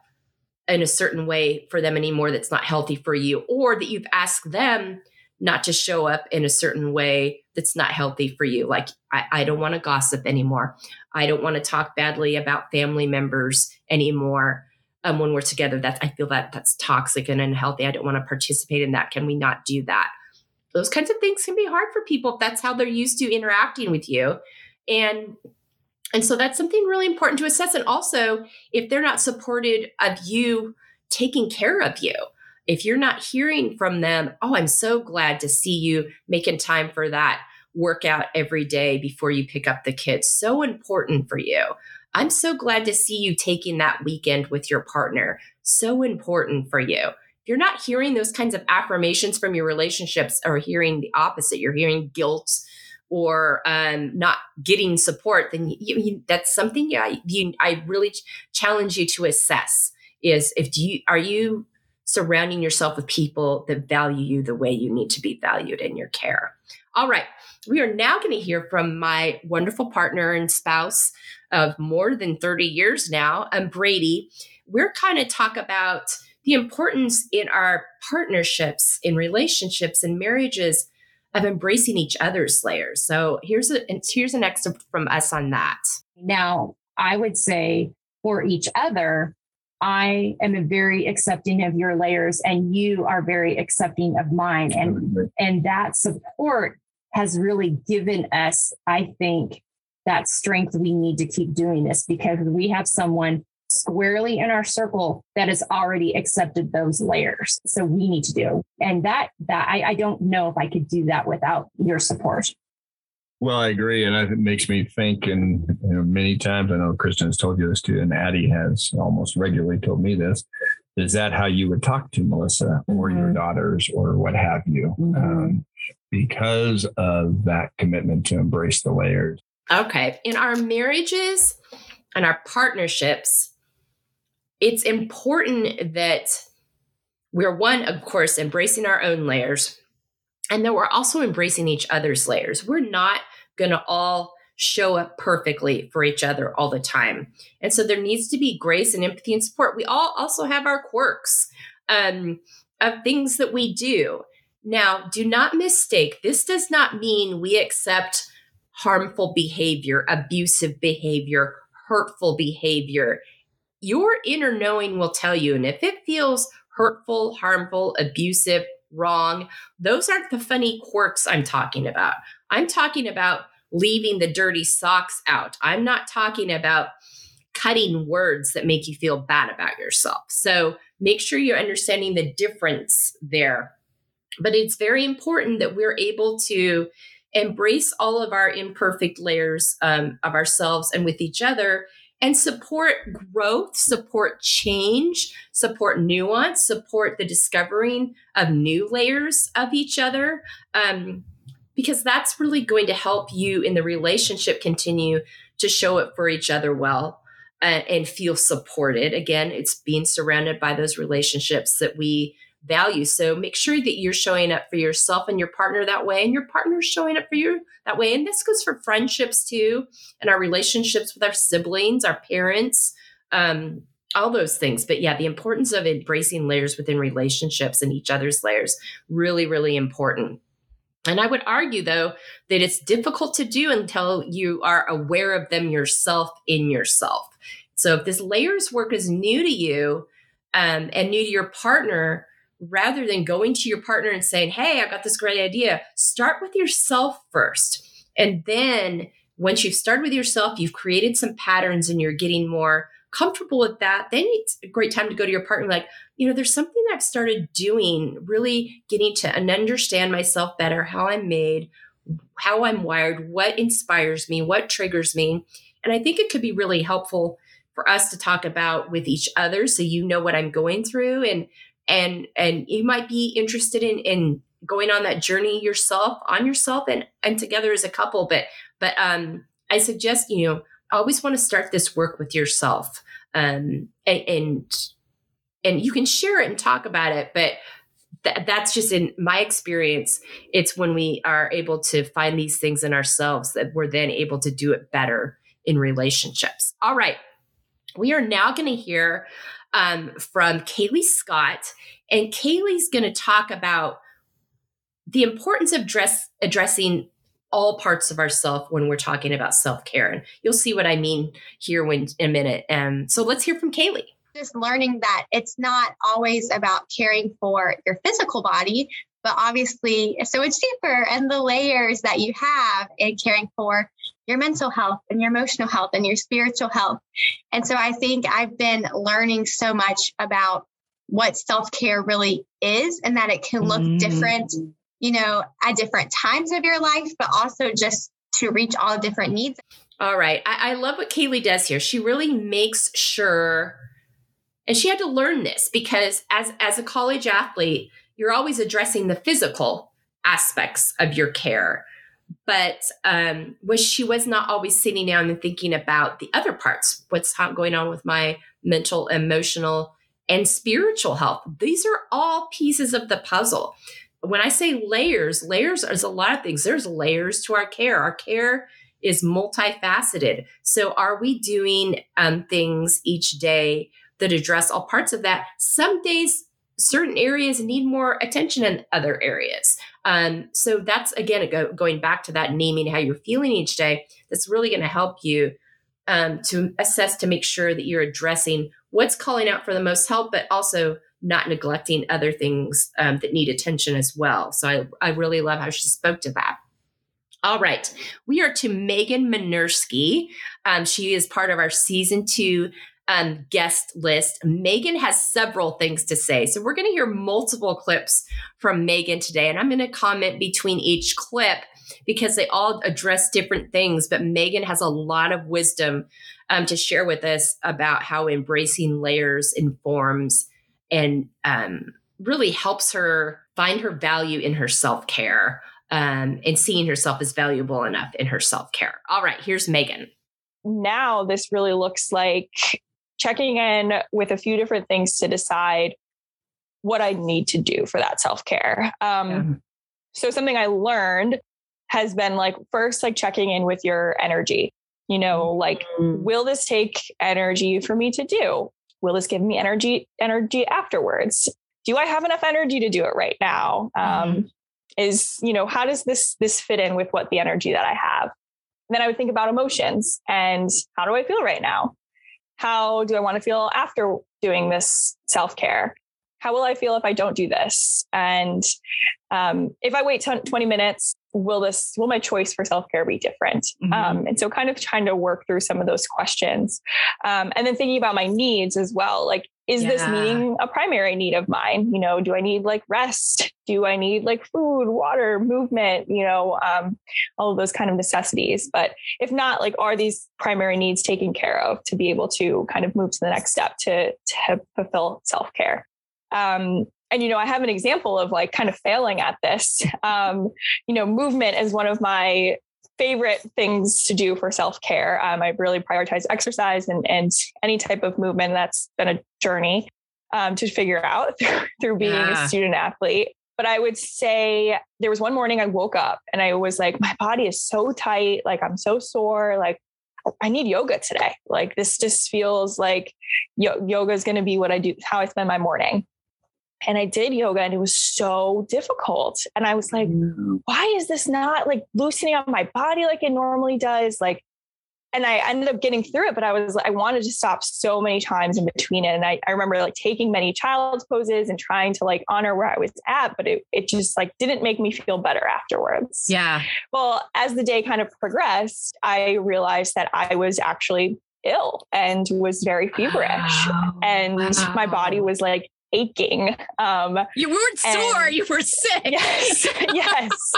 in a certain way for them anymore that's not healthy for you, or that you've asked them not to show up in a certain way that's not healthy for you. Like, I, I don't want to gossip anymore. I don't want to talk badly about family members anymore. Um, when we're together that i feel that that's toxic and unhealthy. I don't want to participate in that. Can we not do that? Those kinds of things can be hard for people if that's how they're used to interacting with you. And and so that's something really important to assess. And also if they're not supported of you taking care of you if you're not hearing from them oh i'm so glad to see you making time for that workout every day before you pick up the kids. So important for you. I'm so glad to see you taking that weekend with your partner. So important for you. If you're not hearing those kinds of affirmations from your relationships or hearing the opposite, you're hearing guilt or um, not getting support, then you, you, that's something you, I really challenge you to assess is if do you are you surrounding yourself with people that value you the way you need to be valued in your care. All right. We are now going to hear from my wonderful partner and spouse of more than 30 years now, um, Brady. We're kind of talk about the importance in our partnerships, in relationships, and marriages of embracing each other's layers. So here's a here's an excerpt from us on that. Now, I would say for each other, I am very accepting of your layers and you are very accepting of mine. And and that support has really given us, I think, that strength we need to keep doing this because we have someone squarely in our circle that has already accepted those layers. So we need to do. And that that I, I don't know if I could do that without your support. Well, I agree, and it makes me think. And you know, many times I know Kristen has told you this too, and Addie has almost regularly told me this. Is that how you would talk to Melissa or mm-hmm. your daughters or what have you? Mm-hmm. Um, because of that commitment to embrace the layers. Okay, in our marriages and our partnerships, it's important that we're one, of course, embracing our own layers, and that we're also embracing each other's layers. We're not going to all show up perfectly for each other all the time. And so there needs to be grace and empathy and support. We all also have our quirks um, of things that we do. Now, do not mistake, this does not mean we accept harmful behavior, abusive behavior, hurtful behavior your inner knowing will tell you. And if it feels hurtful, harmful, abusive, wrong, those aren't the funny quirks I'm talking about. I'm talking about leaving the dirty socks out. I'm not talking about cutting words that make you feel bad about yourself. So make sure you're understanding the difference there. But it's very important that we're able to embrace all of our imperfect layers um, of ourselves and with each other and support growth, support change, support nuance, support the discovering of new layers of each other. Um, because that's really going to help you in the relationship continue to show up for each other well uh, and feel supported. Again, it's being surrounded by those relationships that we value. So make sure that you're showing up for yourself and your partner that way, and your partner's showing up for you that way. And this goes for friendships too, and our relationships with our siblings, our parents, um, all those things. But yeah, the importance of embracing layers within relationships and each other's layers really, really important. And I would argue, though, that it's difficult to do until you are aware of them yourself in yourself. So if this layers work is new to you um, and new to your partner, rather than going to your partner and saying, Hey, I got this great idea, start with yourself first. And then once you've started with yourself, you've created some patterns and you're getting more comfortable with that, then it's a great time to go to your partner like, you know, there's something I've started doing, really getting to understand myself better, how I'm made, how I'm wired, what inspires me, what triggers me. And I think it could be really helpful for us to talk about with each other so you know what I'm going through and and and you might be interested in in going on that journey yourself on yourself and and together as a couple but but um i suggest you know always want to start this work with yourself um and and, and you can share it and talk about it but th- that's just in my experience it's when we are able to find these things in ourselves that we're then able to do it better in relationships all right we are now going to hear um, from Kaylee Scott. And Kaylee's going to talk about the importance of dress, addressing all parts of ourself when we're talking about self care. And you'll see what I mean here when, in a minute. Um, so let's hear from Kaylee. just learning that it's not always about caring for your physical body, but obviously so it's deeper and the layers that you have in caring for your mental health and your emotional health and your spiritual health. And so I think I've been learning so much about what self-care really is and that it can look mm-hmm. different, you know, at different times of your life, but also just to reach all different needs. All right. I, I love what Kaylee does here. She really makes sure and she had to learn this because as as a college athlete, you're always addressing the physical aspects of your care but um, was she was not always sitting down and thinking about the other parts what's going on with my mental emotional and spiritual health these are all pieces of the puzzle when i say layers layers there's a lot of things there's layers to our care our care is multifaceted so are we doing um, things each day that address all parts of that some days certain areas need more attention than other areas. Um, so that's again go, going back to that naming how you're feeling each day. That's really going to help you um, to assess to make sure that you're addressing what's calling out for the most help, but also not neglecting other things um, that need attention as well. So I, I really love how she spoke to that. All right. We are to Megan Minersky. Um, she is part of our season two um, guest list. Megan has several things to say. So we're going to hear multiple clips from Megan today. And I'm going to comment between each clip because they all address different things. But Megan has a lot of wisdom um, to share with us about how embracing layers informs and um, really helps her find her value in her self care um, and seeing herself as valuable enough in her self care. All right, here's Megan. Now, this really looks like checking in with a few different things to decide what I need to do for that self care. Um, yeah. So, something I learned has been like first, like checking in with your energy. You know, like, mm-hmm. will this take energy for me to do? Will this give me energy energy afterwards? Do I have enough energy to do it right now? Um, mm-hmm. Is you know, how does this this fit in with what the energy that I have? And then I would think about emotions and how do I feel right now? How do I want to feel after doing this self care? How will I feel if I don't do this? And um, if I wait t- 20 minutes, will this will my choice for self-care be different mm-hmm. um, and so kind of trying to work through some of those questions um, and then thinking about my needs as well like is yeah. this meeting a primary need of mine you know do i need like rest do i need like food water movement you know um, all of those kind of necessities but if not like are these primary needs taken care of to be able to kind of move to the next step to to fulfill self-care um, and you know i have an example of like kind of failing at this um, you know movement is one of my favorite things to do for self-care um, i really prioritize exercise and, and any type of movement that's been a journey um, to figure out through, through being yeah. a student athlete but i would say there was one morning i woke up and i was like my body is so tight like i'm so sore like I need yoga today. Like this just feels like yoga is going to be what I do, how I spend my morning and I did yoga and it was so difficult. And I was like, mm. why is this not like loosening up my body like it normally does? Like, and I ended up getting through it, but I was, I wanted to stop so many times in between it. And I, I remember like taking many child's poses and trying to like honor where I was at, but it, it just like didn't make me feel better afterwards. Yeah. Well, as the day kind of progressed, I realized that I was actually ill and was very feverish. Oh, and wow. my body was like aching. Um, you weren't sore, you were sick. Yes, yes.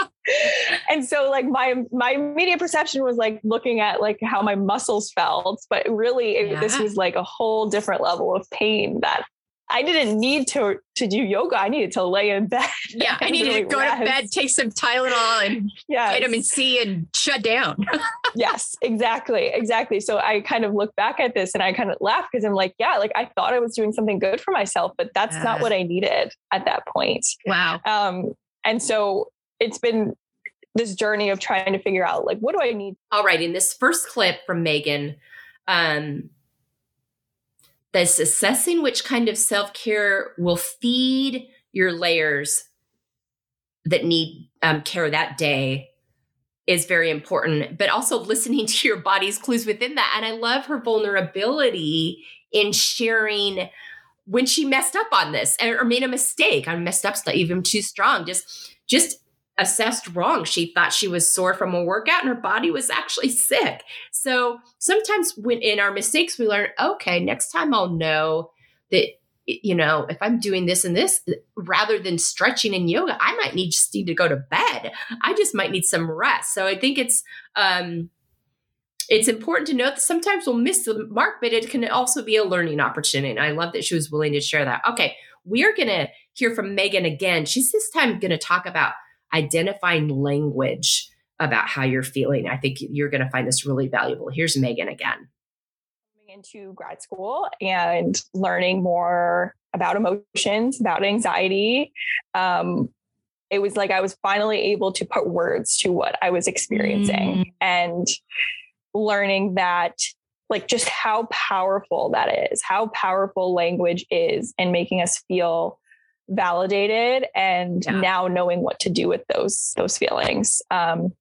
and so, like my my immediate perception was like looking at like how my muscles felt, but really, it, yeah. this was like a whole different level of pain that I didn't need to to do yoga. I needed to lay in bed. Yeah, I needed really to go rest. to bed, take some Tylenol and yes. vitamin C and shut down. yes, exactly, exactly. So I kind of look back at this and I kind of laugh because I'm like, yeah, like I thought I was doing something good for myself, but that's not what I needed at that point. Wow. Um, and so it's been this journey of trying to figure out like what do I need. All right, in this first clip from Megan, um, that's assessing which kind of self care will feed your layers that need um, care that day is very important, but also listening to your body's clues within that. And I love her vulnerability in sharing when she messed up on this and or made a mistake. I messed up, not even too strong. Just just assessed wrong. She thought she was sore from a workout and her body was actually sick. So sometimes when in our mistakes we learn, okay, next time I'll know that you know, if I'm doing this and this, rather than stretching and yoga, I might need just need to go to bed. I just might need some rest. So I think it's um it's important to note that sometimes we'll miss the mark, but it can also be a learning opportunity. And I love that she was willing to share that. Okay, we are gonna hear from Megan again. She's this time gonna talk about identifying language about how you're feeling. I think you're gonna find this really valuable. Here's Megan again Coming into grad school and learning more about emotions, about anxiety. Um, it was like I was finally able to put words to what I was experiencing mm. and learning that like just how powerful that is, how powerful language is in making us feel validated and yeah. now knowing what to do with those those feelings. Um,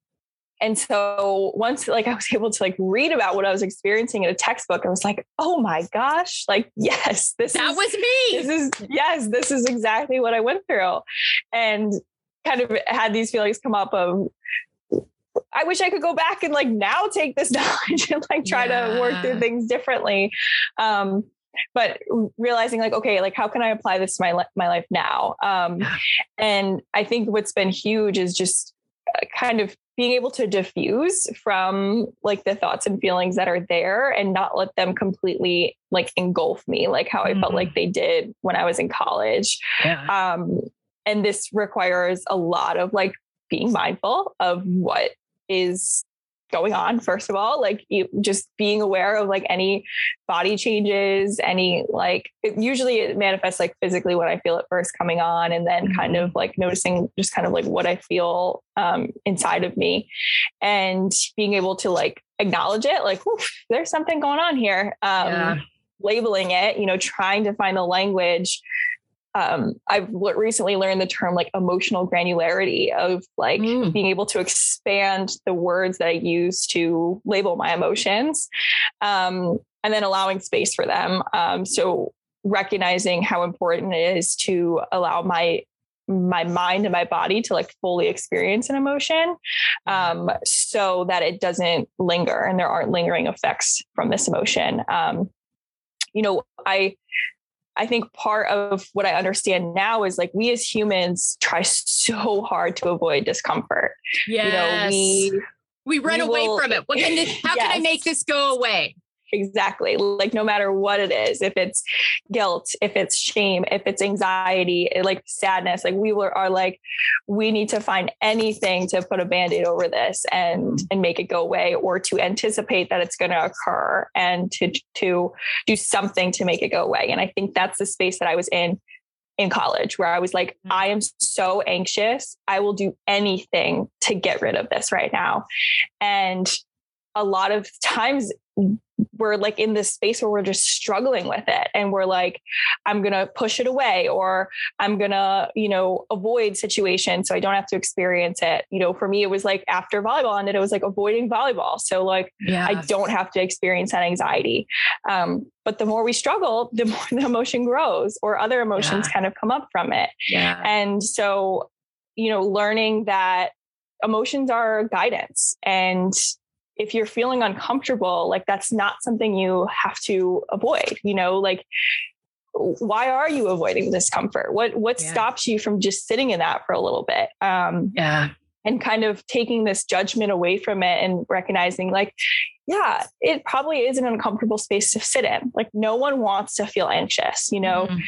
and so once like I was able to like read about what I was experiencing in a textbook, I was like, oh my gosh, like, yes, this that is, was me. This is yes, this is exactly what I went through. And kind of had these feelings come up of I wish I could go back and like now take this knowledge and like try yeah. to work through things differently. Um, but realizing like okay like how can i apply this to my my life now um, and i think what's been huge is just uh, kind of being able to diffuse from like the thoughts and feelings that are there and not let them completely like engulf me like how mm-hmm. I felt like mm-hmm. they did when I was in college. Yeah. Um, and this requires a lot of like being mindful of what is going on first of all like you, just being aware of like any body changes any like it, usually it manifests like physically when i feel it first coming on and then mm-hmm. kind of like noticing just kind of like what i feel um, inside of me and being able to like acknowledge it like there's something going on here um, yeah. labeling it you know trying to find the language um, I've recently learned the term like emotional granularity of like mm. being able to expand the words that I use to label my emotions, um, and then allowing space for them. Um, so recognizing how important it is to allow my my mind and my body to like fully experience an emotion um, so that it doesn't linger and there aren't lingering effects from this emotion um, you know i I think part of what I understand now is like we as humans try so hard to avoid discomfort. Yes. You know, we we run we away will, from it. What can this, how yes. can I make this go away? Exactly. Like no matter what it is, if it's guilt, if it's shame, if it's anxiety, eh, like sadness, like we were, are like, we need to find anything to put a band-aid over this and mm-hmm. and make it go away or to anticipate that it's going to occur and to to do something to make it go away. And I think that's the space that I was in in college where I was like, mm-hmm. I am so anxious. I will do anything to get rid of this right now. And a lot of times we're like in this space where we're just struggling with it and we're like i'm going to push it away or i'm going to you know avoid situations so i don't have to experience it. You know for me it was like after volleyball ended it was like avoiding volleyball. So like i don't have to experience that anxiety. Um, but the more we struggle the more the emotion grows or other emotions yeah. kind of come up from it. Yeah. and so you know learning that emotions are guidance and if you're feeling uncomfortable, like that's not something you have to avoid, you know, like why are you avoiding discomfort? What what yeah. stops you from just sitting in that for a little bit? Um, yeah. And kind of taking this judgment away from it and recognizing, like, yeah, it probably is an uncomfortable space to sit in. Like, no one wants to feel anxious, you know? Mm-hmm.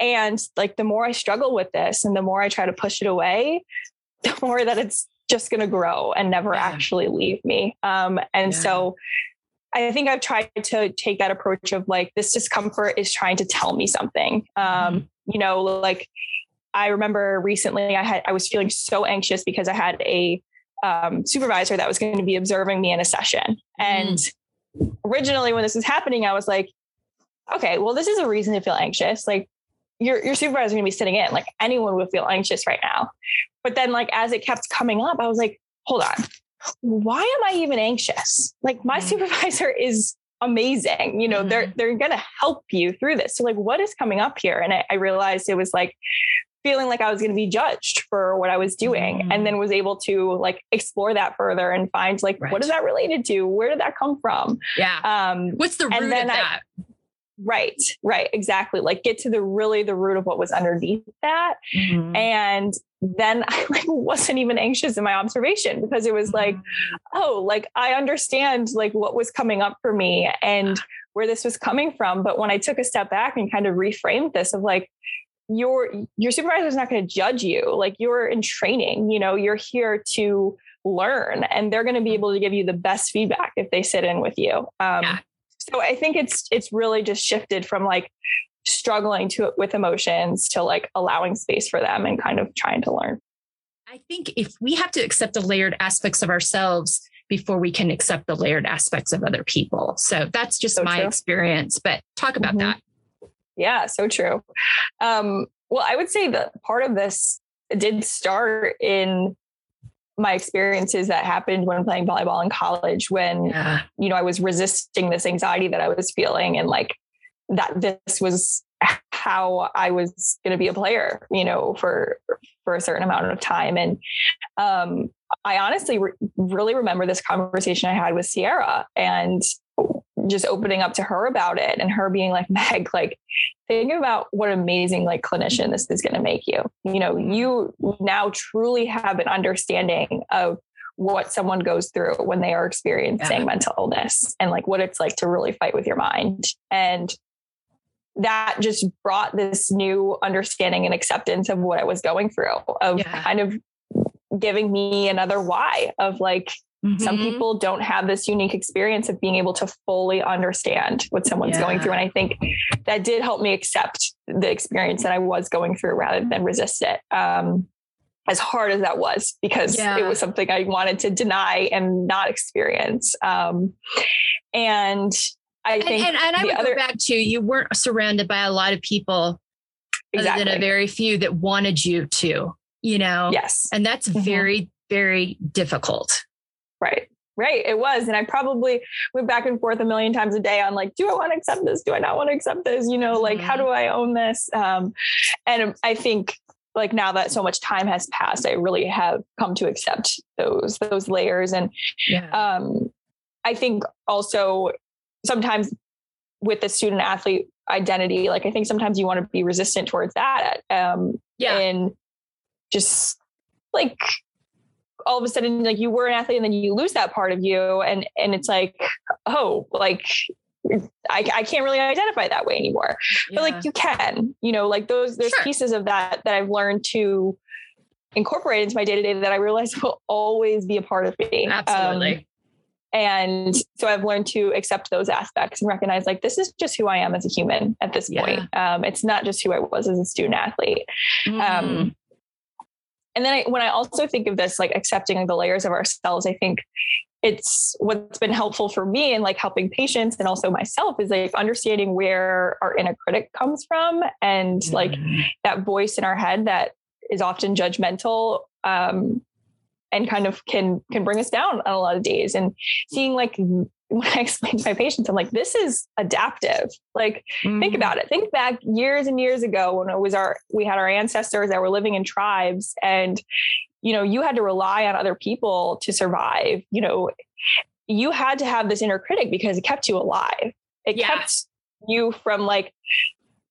And like, the more I struggle with this and the more I try to push it away, the more that it's just going to grow and never yeah. actually leave me. Um, and yeah. so I think I've tried to take that approach of like, this discomfort is trying to tell me something. Um, mm-hmm. You know, like I remember recently I had, I was feeling so anxious because I had a um, supervisor that was going to be observing me in a session. And mm. originally when this was happening, I was like, okay, well, this is a reason to feel anxious. Like your your supervisor is going to be sitting in. Like anyone would feel anxious right now. But then, like as it kept coming up, I was like, hold on, why am I even anxious? Like my mm-hmm. supervisor is amazing. You know, mm-hmm. they're they're gonna help you through this. So like what is coming up here? And I, I realized it was like feeling like I was going to be judged for what I was doing mm. and then was able to like explore that further and find like right. what is that related to? Where did that come from? Yeah. Um what's the root of that? I, right, right, exactly. Like get to the really the root of what was underneath that. Mm-hmm. And then I like wasn't even anxious in my observation because it was like, mm-hmm. oh, like I understand like what was coming up for me and where this was coming from. But when I took a step back and kind of reframed this of like, your your supervisor is not going to judge you like you're in training you know you're here to learn and they're going to be able to give you the best feedback if they sit in with you um, yeah. So i think it's it's really just shifted from like struggling to with emotions to like allowing space for them and kind of trying to learn i think if we have to accept the layered aspects of ourselves before we can accept the layered aspects of other people so that's just so my true. experience but talk about mm-hmm. that yeah, so true. Um, well, I would say that part of this did start in my experiences that happened when playing volleyball in college when yeah. you know I was resisting this anxiety that I was feeling and like that this was how I was going to be a player, you know, for for a certain amount of time and um I honestly re- really remember this conversation I had with Sierra and just opening up to her about it and her being like, Meg, like, think about what amazing like clinician this is going to make you. You know, you now truly have an understanding of what someone goes through when they are experiencing yeah. mental illness and like what it's like to really fight with your mind. And that just brought this new understanding and acceptance of what I was going through, of yeah. kind of giving me another why of like, Mm-hmm. Some people don't have this unique experience of being able to fully understand what someone's yeah. going through. And I think that did help me accept the experience that I was going through rather than resist it. Um, as hard as that was, because yeah. it was something I wanted to deny and not experience. Um, and I think, and, and, and I would other, go back to you weren't surrounded by a lot of people, exactly. other than a very few that wanted you to, you know. Yes, and that's mm-hmm. very, very difficult. Right. Right. It was. And I probably went back and forth a million times a day on like, do I want to accept this? Do I not want to accept this? You know, like, mm-hmm. how do I own this? Um, and I think like now that so much time has passed, I really have come to accept those, those layers. And yeah. um, I think also sometimes with the student athlete identity, like I think sometimes you want to be resistant towards that. Um, yeah. And just like all of a sudden like you were an athlete and then you lose that part of you and and it's like oh like I, I can't really identify that way anymore yeah. but like you can you know like those there's sure. pieces of that that i've learned to incorporate into my day-to-day that i realize will always be a part of me absolutely um, and so I've learned to accept those aspects and recognize like this is just who I am as a human at this yeah. point. Um, it's not just who I was as a student athlete. Mm. Um, and then I, when I also think of this, like accepting the layers of ourselves, I think it's what's been helpful for me and like helping patients and also myself is like understanding where our inner critic comes from and mm-hmm. like that voice in our head that is often judgmental um, and kind of can can bring us down on a lot of days and seeing like when I explain to my patients, I'm like, this is adaptive. Like, mm-hmm. think about it. Think back years and years ago when it was our, we had our ancestors that were living in tribes and, you know, you had to rely on other people to survive. You know, you had to have this inner critic because it kept you alive. It yeah. kept you from like,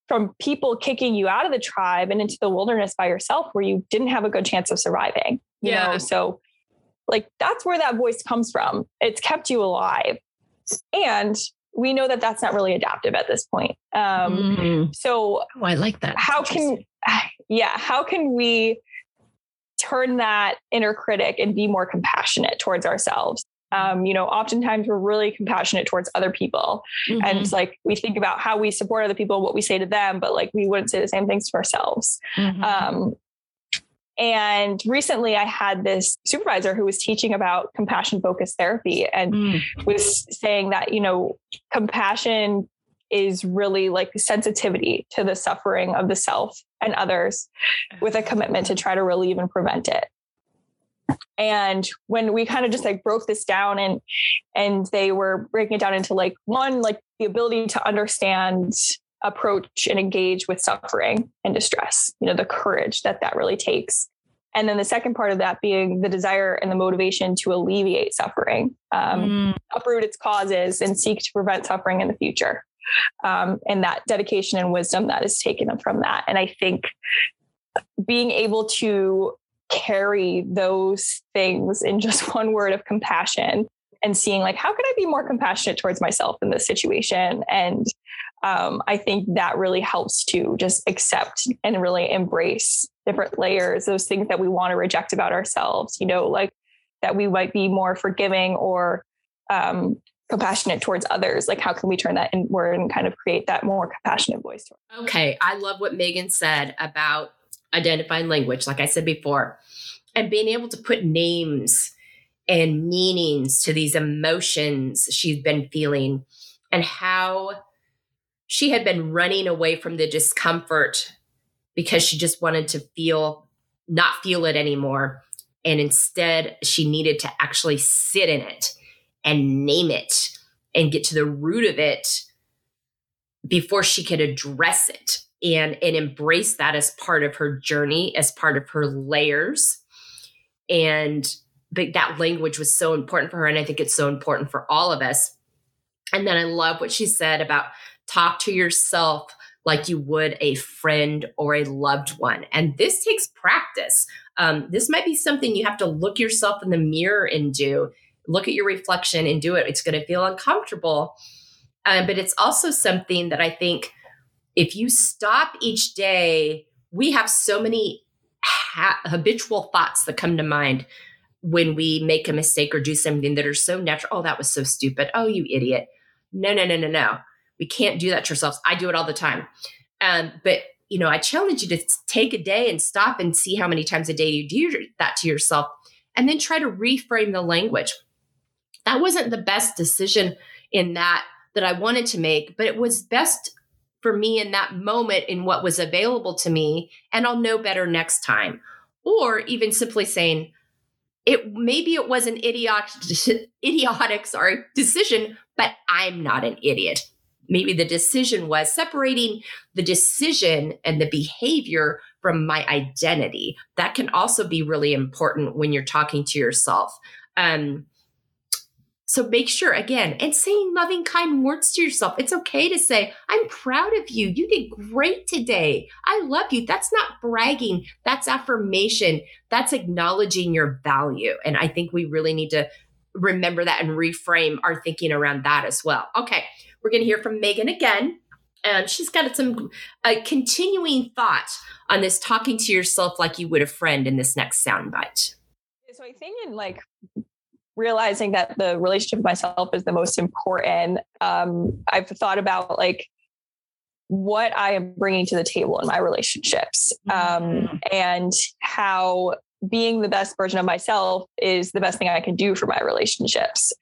from people kicking you out of the tribe and into the wilderness by yourself where you didn't have a good chance of surviving. You yeah. know, so like that's where that voice comes from. It's kept you alive. And we know that that's not really adaptive at this point. Um, mm-hmm. So oh, I like that. How can, yeah, how can we turn that inner critic and be more compassionate towards ourselves? Um, you know, oftentimes we're really compassionate towards other people. Mm-hmm. And like we think about how we support other people, what we say to them, but like we wouldn't say the same things to ourselves. Mm-hmm. Um, and recently I had this supervisor who was teaching about compassion focused therapy and mm. was saying that, you know, compassion is really like sensitivity to the suffering of the self and others with a commitment to try to relieve and prevent it. and when we kind of just like broke this down and and they were breaking it down into like one like the ability to understand approach and engage with suffering and distress you know the courage that that really takes. And then the second part of that being the desire and the motivation to alleviate suffering um, mm. uproot its causes and seek to prevent suffering in the future. Um, and that dedication and wisdom that is taken from that. And i think being able to carry those things in just one word of compassion and seeing like how can i be more compassionate towards myself in this situation? And um, i think that really helps to just accept and really embrace different layers those things that we want to reject about ourselves you know like that we might be more forgiving or um, compassionate towards others. Like how can we turn that inward and kind of create that more compassionate voice? Okay i love what megan said about identifying language, like I said before, and being able to put names and meanings to these emotions she's been feeling and how she had been running away from the discomfort because she just wanted to feel not feel it anymore. And instead she needed to actually sit in it and name it and get to the root of it before she could address it and and embrace that as part of her journey as part of her layers. And but that language was so important for her and i think it's so important for all of us. And then i love what she said about talk to yourself like you would a friend or a loved one and this takes practice um, this might be something you have to look yourself in the mirror and do look at your reflection and do it it's going to feel uncomfortable uh, but it's also something that i think if you stop each day, we have so many ha- habitual thoughts that come to mind when we make a mistake or do something that are so natural. Oh, that was so stupid. Oh, you idiot. No, no, no, no, no. We can't do that to ourselves. I do it all the time. Um, but you know, I challenge you to take a day and stop and see how many times a day you do that to yourself, and then try to reframe the language. That wasn't the best decision in that that I wanted to make, but it was best for me in that moment in what was available to me and I'll know better next time. Or even simply saying, it maybe it was an idiotic idiotic sorry decision, but I'm not an idiot. Maybe the decision was separating the decision and the behavior from my identity. That can also be really important when you're talking to yourself. Um, so make sure again, and saying loving, kind words to yourself. It's okay to say, I'm proud of you. You did great today. I love you. That's not bragging. That's affirmation. That's acknowledging your value. And I think we really need to remember that and reframe our thinking around that as well. Okay. We're going to hear from Megan again. And she's got some a continuing thought on this talking to yourself like you would a friend in this next soundbite. So I think in like realizing that the relationship with myself is the most important um, i've thought about like what i am bringing to the table in my relationships um, mm-hmm. and how being the best version of myself is the best thing I can do for my relationships.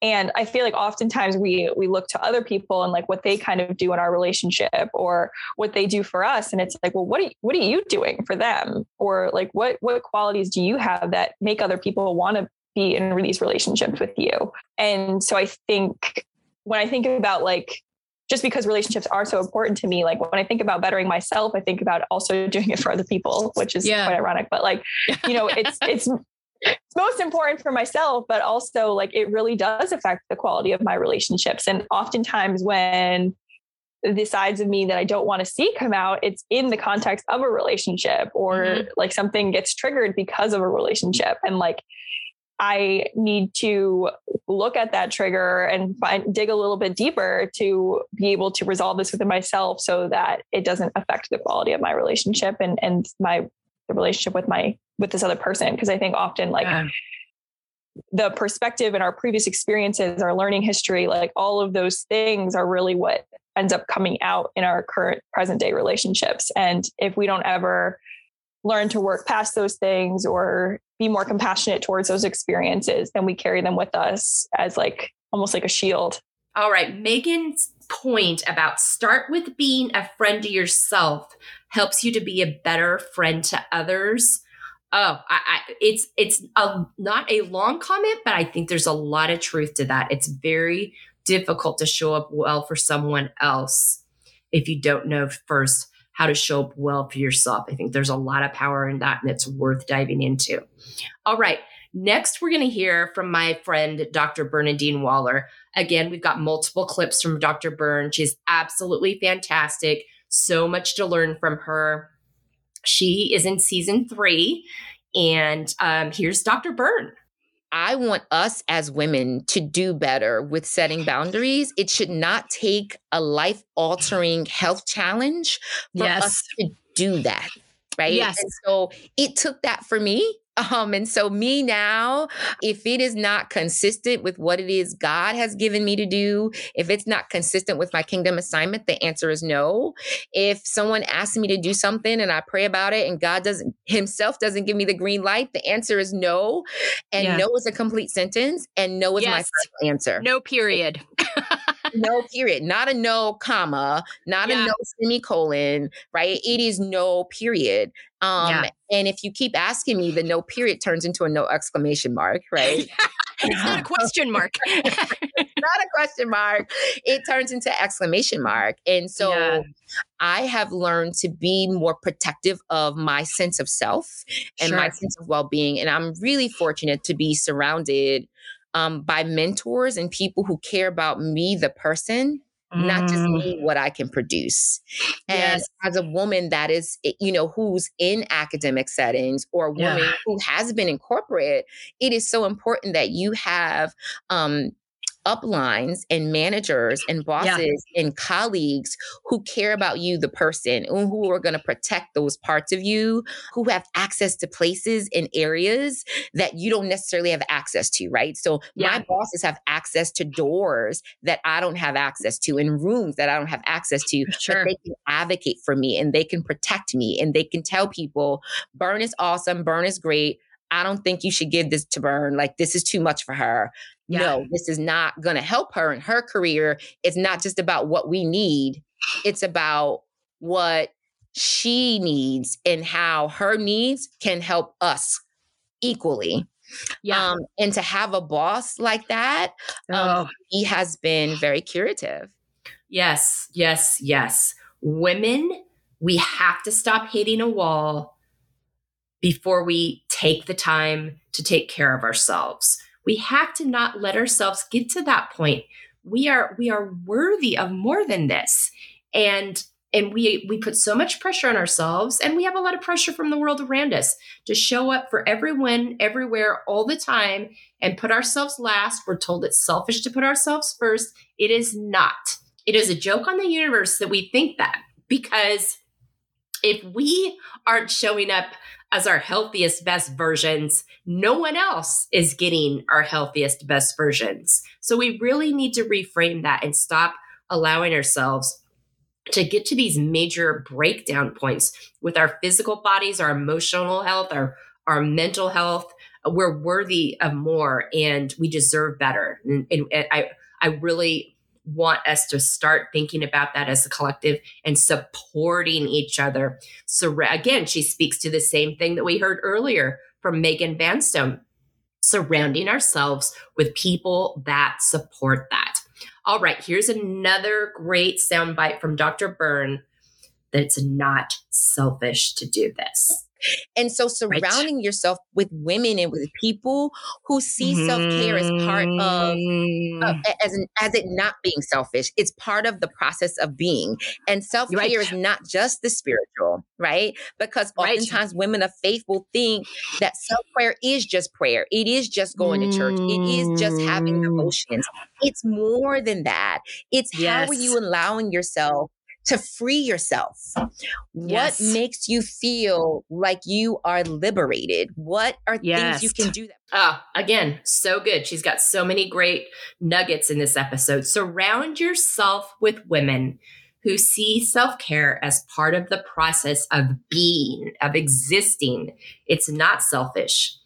And I feel like oftentimes we we look to other people and like what they kind of do in our relationship or what they do for us and it's like well what are you, what are you doing for them or like what what qualities do you have that make other people want to be in these relationships with you. And so I think when I think about like just because relationships are so important to me, like when I think about bettering myself, I think about also doing it for other people, which is yeah. quite ironic. But like, you know, it's it's it's most important for myself, but also like it really does affect the quality of my relationships. And oftentimes when the sides of me that I don't want to see come out, it's in the context of a relationship or mm-hmm. like something gets triggered because of a relationship. And like I need to look at that trigger and find dig a little bit deeper to be able to resolve this within myself so that it doesn't affect the quality of my relationship and and my the relationship with my with this other person because I think often like yeah. the perspective and our previous experiences our learning history like all of those things are really what ends up coming out in our current present day relationships and if we don't ever learn to work past those things or be more compassionate towards those experiences, then we carry them with us as like almost like a shield. All right. Megan's point about start with being a friend to yourself helps you to be a better friend to others. Oh, I, I, it's it's a, not a long comment, but I think there's a lot of truth to that. It's very difficult to show up well for someone else if you don't know first how to show up well for yourself. I think there's a lot of power in that, and it's worth diving into. All right. Next, we're going to hear from my friend, Dr. Bernadine Waller. Again, we've got multiple clips from Dr. Byrne. She's absolutely fantastic. So much to learn from her. She is in season three. And um, here's Dr. Byrne. I want us as women to do better with setting boundaries. It should not take a life altering health challenge for yes. us to do that. Right. Yes. And so it took that for me um, and so me now, if it is not consistent with what it is God has given me to do, if it's not consistent with my kingdom assignment, the answer is no. If someone asks me to do something and I pray about it and God doesn't himself doesn't give me the green light, the answer is no. And yeah. no is a complete sentence and no is yes. my answer. No period. no period. Not a no comma, not yeah. a no semicolon, right? It is no period. Um, yeah. And if you keep asking me, the no period turns into a no exclamation mark, right? it's not a question mark. not a question mark. It turns into exclamation mark. And so yeah. I have learned to be more protective of my sense of self and sure. my sense of well-being. And I'm really fortunate to be surrounded um, by mentors and people who care about me, the person, mm. not just mm. me, what I can produce. And yes. as a woman that is, eh, you know, who's in academic settings or a woman yeah. who has been in corporate, it is so important that you have um, uplines and managers and bosses yeah. and colleagues who care about you, the person, and who are going to protect those parts of you, who have access to places and areas that you don't necessarily have access to, right? So yeah. my bosses have access to doors that I don't have access to and rooms that I don't have access to. Sure. But they can advocate for me and they can protect me and they can tell people, burn is awesome, burn is great. I don't think you should give this to Burn. Like, this is too much for her. Yeah. No, this is not going to help her in her career. It's not just about what we need, it's about what she needs and how her needs can help us equally. Yeah. Um, and to have a boss like that, um, oh. he has been very curative. Yes, yes, yes. Women, we have to stop hitting a wall before we take the time to take care of ourselves. We have to not let ourselves get to that point. We are we are worthy of more than this. And and we we put so much pressure on ourselves and we have a lot of pressure from the world around us to show up for everyone everywhere all the time and put ourselves last we're told it's selfish to put ourselves first it is not it is a joke on the universe that we think that because if we aren't showing up as our healthiest, best versions, no one else is getting our healthiest, best versions. So we really need to reframe that and stop allowing ourselves to get to these major breakdown points with our physical bodies, our emotional health, our, our mental health. We're worthy of more and we deserve better. And, and, and I, I really want us to start thinking about that as a collective and supporting each other. So again, she speaks to the same thing that we heard earlier from Megan Vanstone, surrounding ourselves with people that support that. All right, here's another great soundbite from Dr. Byrne that it's not selfish to do this. And so surrounding right. yourself with women and with people who see mm-hmm. self-care as part of uh, mm. as an, as it not being selfish. It's part of the process of being. And self-care right. is not just the spiritual, right? Because oftentimes right. women of faith will think that self-prayer is just prayer. It is just going mm-hmm. to church. It is just having mm. emotions. It's more than that. It's yes. how are you allowing yourself to free yourself. Yes. What makes you feel like you are liberated? What are yes. things you can do that? Ah, oh, again, so good. She's got so many great nuggets in this episode. Surround yourself with women who see self care as part of the process of being, of existing. It's not selfish.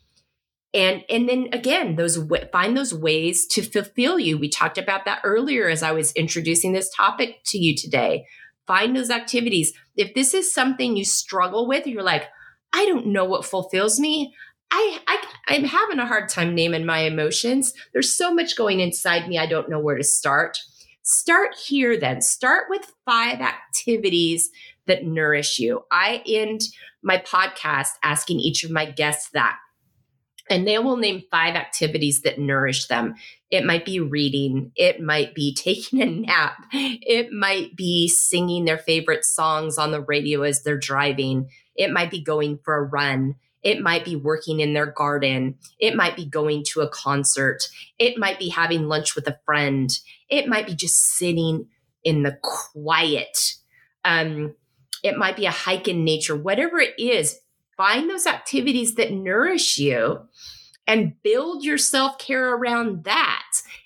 And, and then again, those find those ways to fulfill you. We talked about that earlier as I was introducing this topic to you today Find those activities. If this is something you struggle with, you're like, I don't know what fulfills me. I, I I'm having a hard time naming my emotions. There's so much going inside me. I don't know where to start. Start here then. Start with five activities that nourish you. I end my podcast asking each of my guests that. And they will name five activities that nourish them. It might be reading. It might be taking a nap. It might be singing their favorite songs on the radio as they're driving. It might be going for a run. It might be working in their garden. It might be going to a concert. It might be having lunch with a friend. It might be just sitting in the quiet. Um, it might be a hike in nature, whatever it is. Find those activities that nourish you and build your self care around that.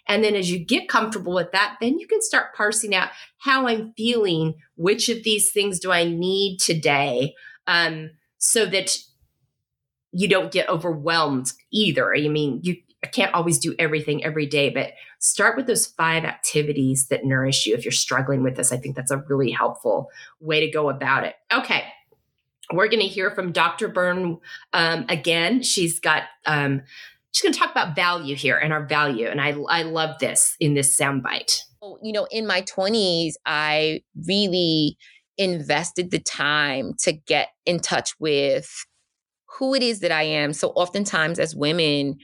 And then as you get comfortable with that, then you can start parsing out how I'm feeling. Which of these things do I need today? Um, so that you don't get overwhelmed either. I mean, you can't always do everything every day, but start with those five activities that nourish you. If you're struggling with this, I think that's a really helpful way to go about it. Okay. We're going to hear from Dr. Byrne um, again. She's got, um, she's going to talk about value here and our value. And I, I love this in this soundbite. You know, in my 20s, I really invested the time to get in touch with who it is that I am. So oftentimes as women,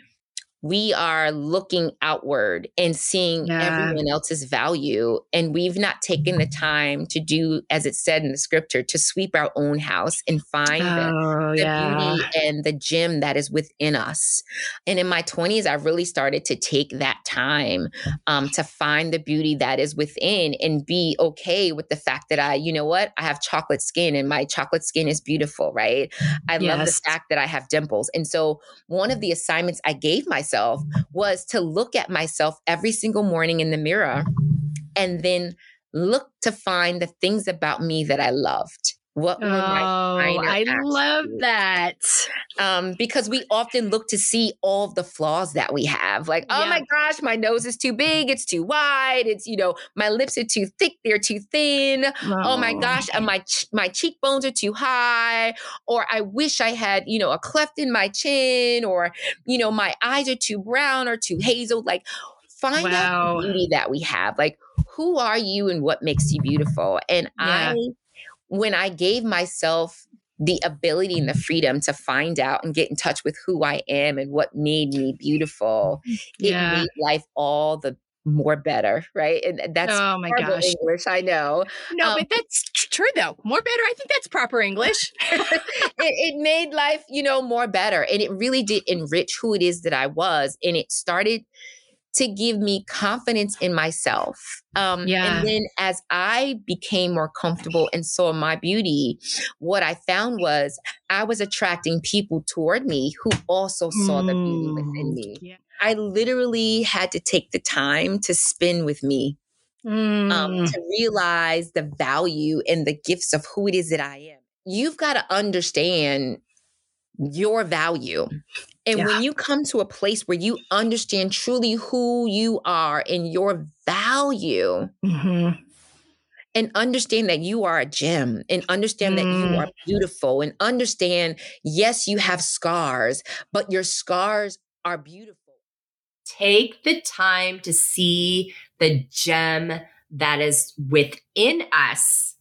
we are looking outward and seeing yeah. everyone else's value. And we've not taken the time to do, as it said in the scripture, to sweep our own house and find oh, the, the yeah. beauty and the gem that is within us. And in my 20s, I really started to take that time um, to find the beauty that is within and be okay with the fact that I, you know what, I have chocolate skin and my chocolate skin is beautiful, right? I yes. love the fact that I have dimples. And so one of the assignments I gave myself myself was to look at myself every single morning in the mirror and then look to find the things about me that I loved. What were oh, I love that. Um, because we often look to see all the flaws that we have. Like, oh yeah. my gosh, my nose is too big, it's too wide, it's you know, my lips are too thick, they're too thin. Oh, oh my gosh, and my my cheekbones are too high, or I wish I had, you know, a cleft in my chin, or you know, my eyes are too brown or too hazel. Like, find wow. out the beauty that we have. Like, who are you and what makes you beautiful? And yeah. I when I gave myself the ability and the freedom to find out and get in touch with who I am and what made me beautiful, yeah. it made life all the more better, right? And that's oh my gosh, English. I know. No, um, but that's true though. More better. I think that's proper English. it, it made life, you know, more better, and it really did enrich who it is that I was, and it started to give me confidence in myself. Um, yeah. And then as I became more comfortable and saw my beauty, what I found was I was attracting people toward me who also saw mm. the beauty within me. Yeah. I literally had to take the time to spin with me um, mm. um, to realize the value and the gifts of who it is that I am. You've got to understand your value. And yeah. when you come to a place where you understand truly who you are and your value, mm-hmm. and understand that you are a gem, and understand mm. that you are mm. beautiful, and understand, yes, you have scars, but your scars are beautiful. Take the time to see the gem that is within us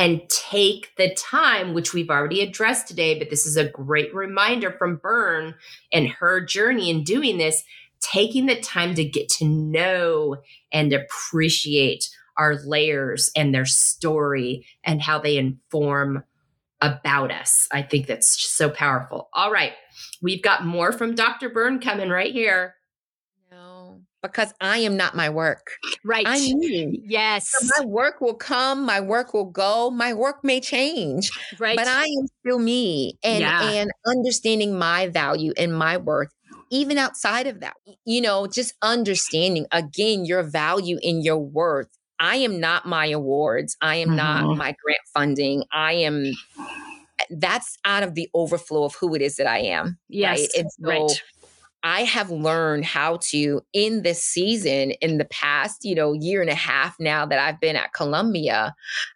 and take the time, which we've already addressed today, but this is a great reminder from Byrne and her journey in doing this, taking the time to get to know and appreciate our layers and their story and how they inform about us. I think that's so powerful. All right. We've got more from Dr. Byrne coming right here because I am not my work. Right. I'm me. Yes. So my work will come, my work will go, my work may change. Right. But I am still me. And yeah. and understanding my value and my worth even outside of that. You know, just understanding again your value and your worth. I am not my awards. I am mm-hmm. not my grant funding. I am that's out of the overflow of who it is that I am. Yes. Right. And so right I have learned how to in this season, in the past, you know, year and a half now that I've been at Columbia,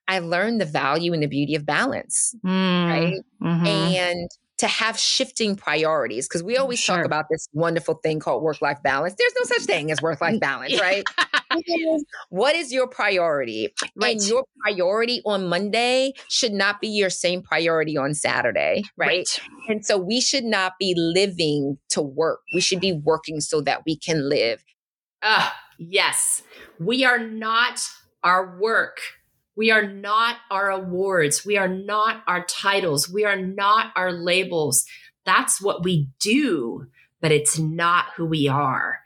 I learned the value and the beauty of balance. Mm, right. Mm-hmm. And to have shifting priorities because we always sure. talk about this wonderful thing called work life balance. There's no such thing as work life balance, right? what is your priority? Right. And your priority on Monday should not be your same priority on Saturday, right? right? And so we should not be living to work. We should be working so that we can live. Ah, uh, yes. We are not our work. We are not our awards. We are not our titles. We are not our labels. That's what we do, but it's not who we are.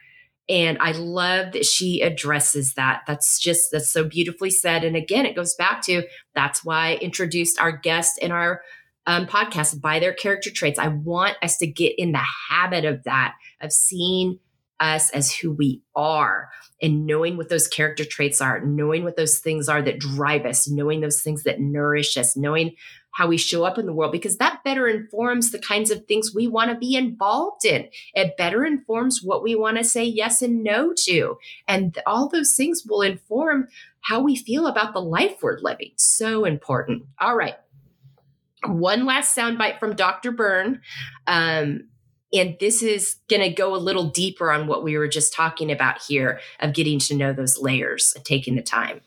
And I love that she addresses that. That's just, that's so beautifully said. And again, it goes back to that's why I introduced our guest in our um, podcast by their character traits. I want us to get in the habit of that, of seeing us as who we are and knowing what those character traits are, knowing what those things are that drive us, knowing those things that nourish us, knowing how we show up in the world, because that better informs the kinds of things we want to be involved in. It better informs what we want to say yes and no to. And all those things will inform how we feel about the life we're living. So important. All right. One last soundbite from Dr. Byrne. Um, and this is going to go a little deeper on what we were just talking about here of getting to know those layers and taking the time.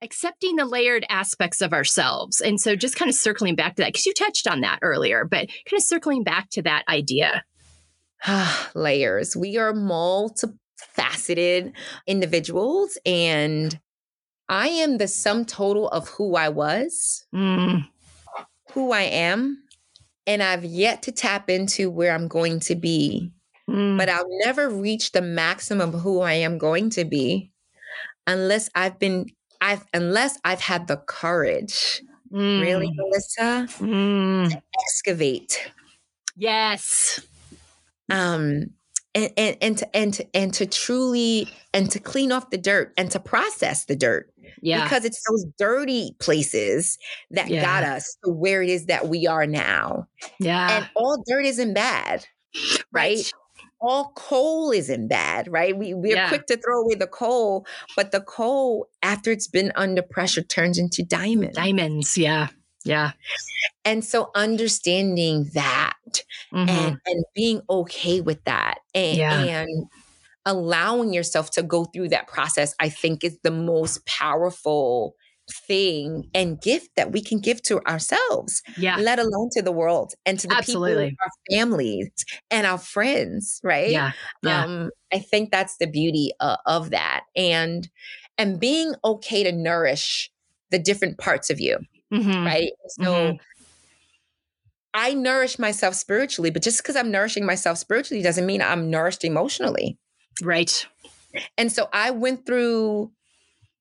Accepting the layered aspects of ourselves. And so just kind of circling back to that, because you touched on that earlier, but kind of circling back to that idea. layers. We are multifaceted individuals, and I am the sum total of who I was, mm. who I am, and I've yet to tap into where I'm going to be. Mm. But I'll never reach the maximum of who I am going to be unless I've been I've unless I've had the courage. Mm. Really, Melissa? Mm. To excavate. Yes. Um and, and and to and to and to truly and to clean off the dirt and to process the dirt yeah. Because it's those dirty places that yeah. got us to where it is that we are now. Yeah. And all dirt isn't bad, right? right. All coal isn't bad, right? We we're yeah. quick to throw away the coal, but the coal, after it's been under pressure, turns into diamonds. Diamonds, yeah. Yeah. And so understanding that mm-hmm. and, and being okay with that and, yeah. and allowing yourself to go through that process, I think is the most powerful thing and gift that we can give to ourselves, yeah. let alone to the world and to the Absolutely. people, our families and our friends, right? Yeah. yeah. Um, I think that's the beauty uh, of that. And and being okay to nourish the different parts of you, mm-hmm. right? So mm-hmm. I nourish myself spiritually, but just because I'm nourishing myself spiritually doesn't mean I'm nourished emotionally. Right. And so I went through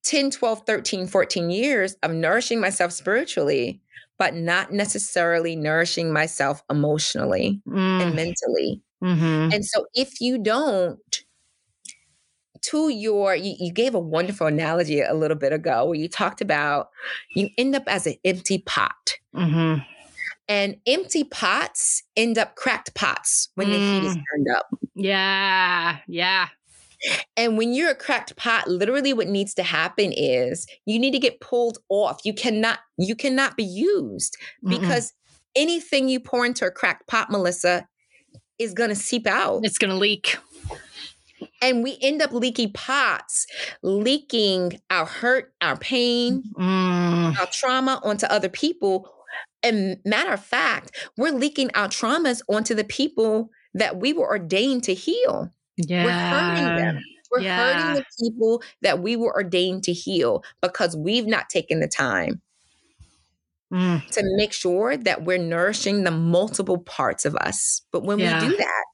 10, 12, 13, 14 years of nourishing myself spiritually, but not necessarily nourishing myself emotionally mm. and mentally. Mm-hmm. And so if you don't, to your, you, you, gave a wonderful analogy a little bit ago where you talked about you end up as an empty pot. Mm-hmm. And empty pots end up cracked pots when mm. the heat is mm. turned up. Yeah. Yeah. And when you're a cracked pot, literally what needs to happen is you need to get pulled off. You cannot you cannot be used because Mm-mm. anything you pour into a cracked pot, Melissa, is going to seep out. It's going to leak. And we end up leaking pots, leaking our hurt, our pain, mm. our trauma onto other people and matter of fact, we're leaking our traumas onto the people that we were ordained to heal. Yeah. We're hurting them. We're yeah. hurting the people that we were ordained to heal because we've not taken the time mm. to make sure that we're nourishing the multiple parts of us. But when yeah. we do that,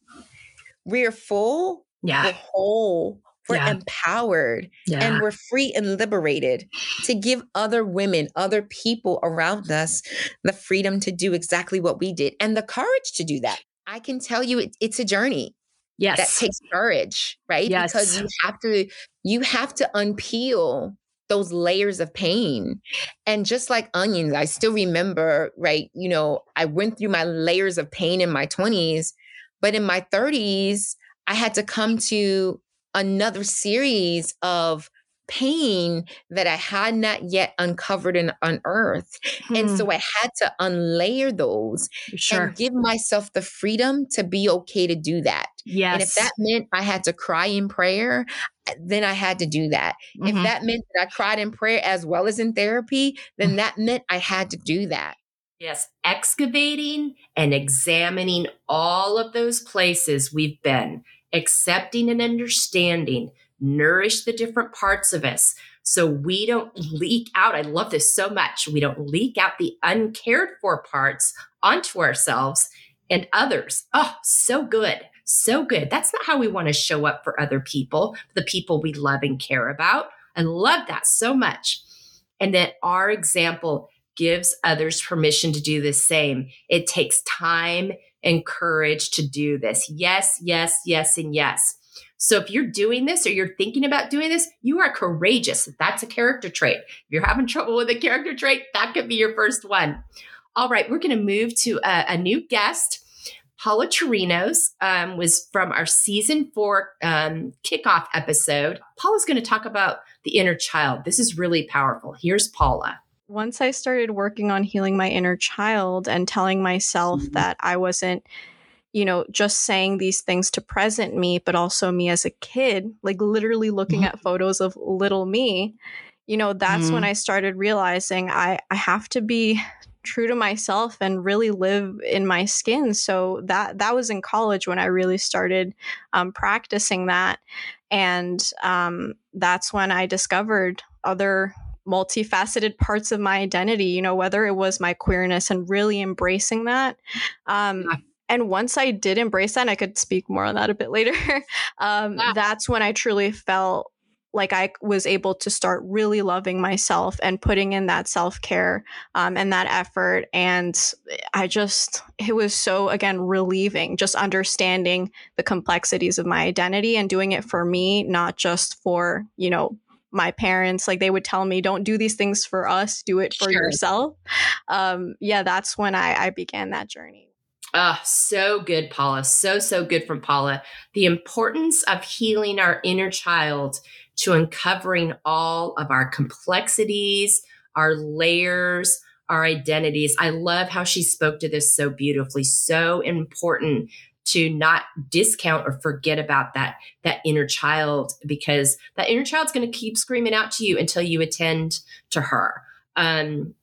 we're full, yeah. we're whole, we're yeah. empowered yeah. and we're free and liberated to give other women, other people around us the freedom to do exactly what we did and the courage to do that. I can tell you it, it's a journey. Yes. That takes courage, right? Yes. Because you have to you have to unpeel those layers of pain. And just like onions, I still remember, right? You know, I went through my layers of pain in my 20s, but in my 30s, I had to come to another series of pain that I had not yet uncovered and unearthed. Hmm. And so I had to unlayer those sure. and give myself the freedom to be okay to do that. Yes. And if that meant I had to cry in prayer, uh, then I had to do that. Mm-hmm. If that meant that I cried in prayer as well as in therapy, then mm. that meant I had to do that. Yes, excavating and examining all of those places we've been, accepting and understanding nourish the different parts of us so we don't leak out. I love this so much. We don't leak out the uncared for parts onto ourselves and others. Oh, so good. So good. That's not how we want to show up for other people, the people we love and care about. I love that so much. And that our example gives others permission to do the same. It takes time and courage to do this. Yes, yes, yes, and yes. So if you're doing this or you're thinking about doing this, you are courageous. That's a character trait. If you're having trouble with a character trait, that could be your first one. All right, we're going to move to a, a, new guest. Paula Chirinos um, was from our season four um, kickoff episode. Paula's going to talk about the inner child. This is really powerful. Here's Paula once I started working on healing my inner child and telling myself mm-hmm. that I wasn't you know, just saying these things to present me, but also me as a kid, like literally looking mm-hmm. at photos of little me, you know, that's mm-hmm. when I started realizing I, I have to be true to myself and really live in my skin. So that that was in college when I really started um, practicing that, and um, that's when I discovered other multifaceted parts of my identity. You know, whether it was my queerness and really embracing that. Um, yeah and once I did embrace that, and I could speak more on that a bit later. um, yeah. That's when I truly felt like I was able to start really loving myself and putting in that self care um, and that effort. And I just, it was so, again, relieving just understanding the complexities of my identity and doing it for me, not just for, you know, my parents like they would tell me don't do these things for us do it for sure. yourself um yeah that's when i i began that journey Ah, oh, so good, Paula. So, so good from Paula. The importance of healing our inner child to uncovering all of our complexities, our layers, our identities. I love how she spoke to this so beautifully. So important to not discount or forget about that that inner child because that inner child's going to keep screaming out to you until you attend to her. Um,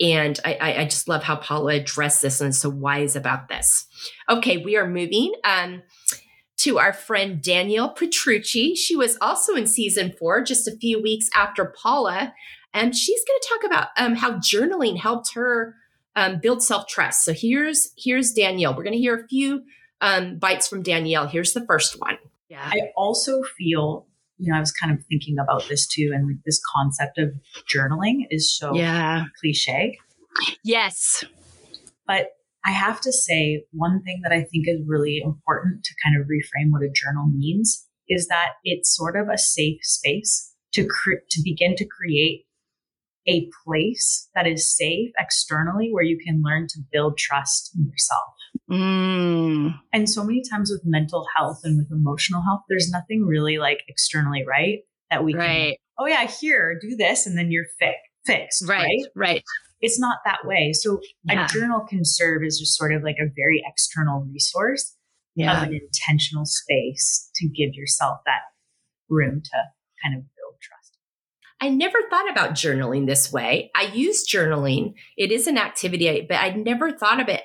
and I, I, just love how Paula addressed this and is so wise about this. Okay, we are moving um, to our friend Danielle Petrucci. She was also in season four, just a few weeks after Paula. And she's going to talk about um, how journaling helped her um, build self trust. So here's here's Danielle. We're going to hear a few um, bites from Danielle. Here's the first one. Yeah. I also feel you know, I was kind of thinking about this too, and like this concept of journaling is so yeah. cliche. Yes. But I have to say, one thing that I think is really important to kind of reframe what a journal means is that it's sort of a safe space to cre- to begin to create a place that is safe externally where you can learn to build trust in yourself. Mm. And so many times with mental health and with emotional health, there's nothing really like externally, right? That we right. can, oh yeah, here, do this, and then you're fi- fixed. Right. Right. Right. It's not that way. So yeah. a journal can serve as just sort of like a very external resource yeah. of an intentional space to give yourself that room to kind of. I never thought about journaling this way. I use journaling. It is an activity, but I never thought of it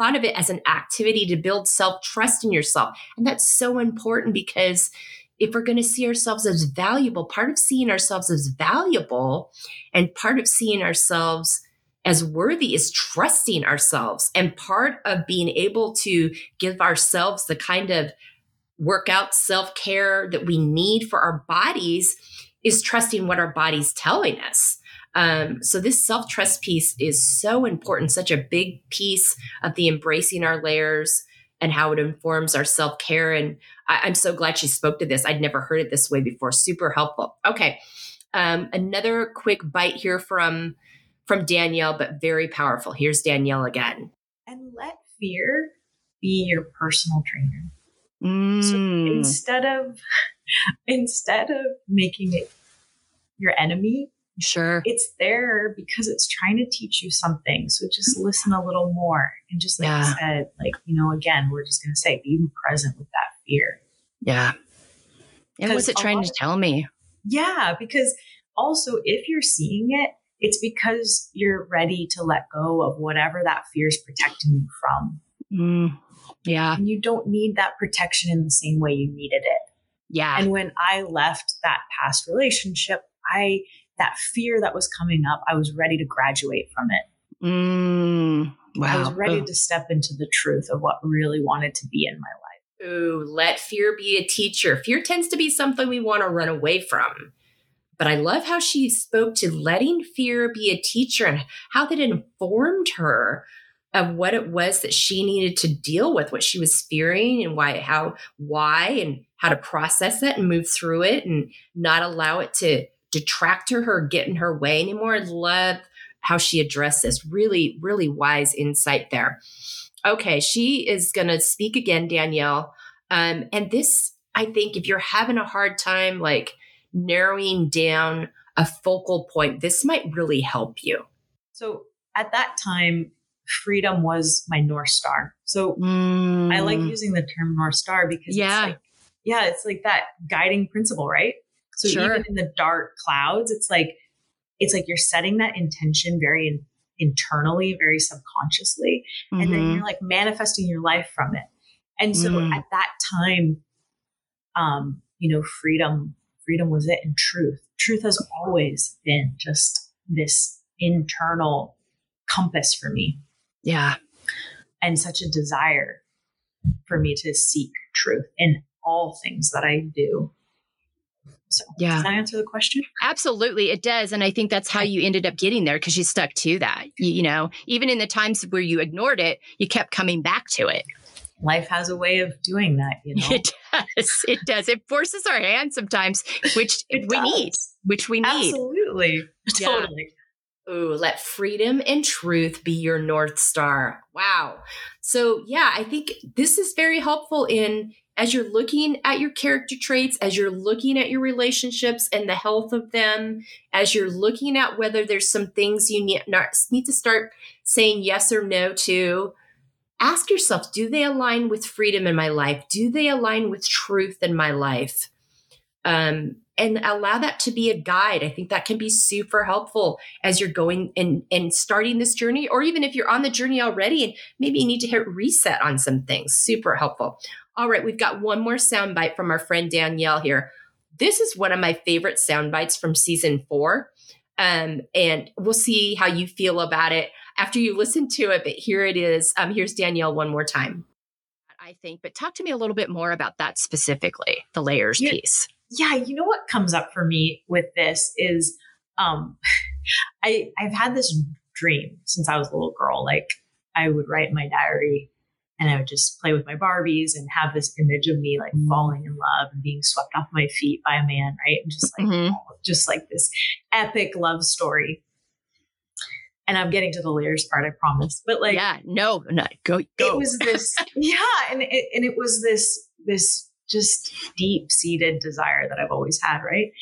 thought of it as an activity to build self trust in yourself. And that's so important because if we're going to see ourselves as valuable, part of seeing ourselves as valuable and part of seeing ourselves as worthy is trusting ourselves. And part of being able to give ourselves the kind of workout self care that we need for our bodies is trusting what our body's telling us. Um, so this self trust piece is so important, such a big piece of the embracing our layers and how it informs our self care. And I, am so glad she spoke to this. I'd never heard it this way before. Super helpful. Okay, um, another quick bite here from from Danielle, but very powerful. Here's Danielle again. And let fear be your personal trainer. Mm. So instead of instead of making it your enemy, sure, it's there because it's trying to teach you something. So just listen a little more, and just like yeah. I said, like you know, again, we're just going to say, be present with that fear. Yeah. And what's it trying to tell me? Yeah, because also if you're seeing it, it's because you're ready to let go of whatever that fear is protecting you from. Mm, yeah. And you don't need that protection in the same way you needed it. Yeah. And when I left that past relationship, I, that fear that was coming up, I was ready to graduate from it. Mm, wow. I was ready to step into the truth of what really wanted to be in my life. Ooh, let fear be a teacher. Fear tends to be something we want to run away from. But I love how she spoke to letting fear be a teacher and how that informed her of what it was that she needed to deal with, what she was fearing and why, how, why, and how to process it and move through it and not allow it to detract her or get in her way anymore. I love how she addressed this. Really, really wise insight there. Okay, she is going to speak again, Danielle. Um, and this, I think, if you're having a hard time, like narrowing down a focal point, this might really help you. So at that time, freedom was my North Star. So mm. I like mm. using the term North Star because yeah. It's like, yeah, it's like that guiding principle, right? So sure. even in the dark clouds, it's like it's like you're setting that intention very in, internally, very subconsciously, mm-hmm. and then mm-hmm. you're like manifesting your life from it. And so mm. at that time, um, you know, freedom freedom was it and truth. Truth has always been just this internal compass for me. Yeah. And such a desire for me to seek truth in all things that I do. So, yeah. Does that answer the question? Absolutely, it does. And I think that's how you ended up getting there because you stuck to that. You, you know, even in the times where you ignored it, you kept coming back to it life has a way of doing that, you know. It does. It does. It forces our hand sometimes, which we does. need, which we need. Absolutely. Yeah. Totally. Ooh, let freedom and truth be your North Star. Wow. So, yeah, I think this is very helpful in as you're looking at your character traits, as you're looking at your relationships and the health of them, as you're looking at whether there's some things you need, need to start saying yes or no to ask yourself do they align with freedom in my life? Do they align with truth in my life? Um, and allow that to be a guide. I think that can be super helpful as you're going and, and starting this journey, or even if you're on the journey already and maybe you need to hit reset on some things. Super helpful. All right, we've got one more sound bite from our friend Danielle here. This is one of my favorite sound bites from season four. Um, and we'll see how you feel about it after you listen to it. But here it is. Um, here's Danielle one more time. I think, but talk to me a little bit more about that specifically, the layers yeah, piece. Yeah, you know what comes up for me with this is um I I've had this dream since I was a little girl. Like I would write in my diary and I would just play with my Barbies and have this image of me like mm-hmm. falling in love and being swept off my feet by a man, right? And just like mm-hmm. just like this epic love story. And I'm getting to the layers part, I promise. But like, yeah, no, no, go, go. It was this, yeah, and it, and it was this this just deep seated desire that I've always had, right?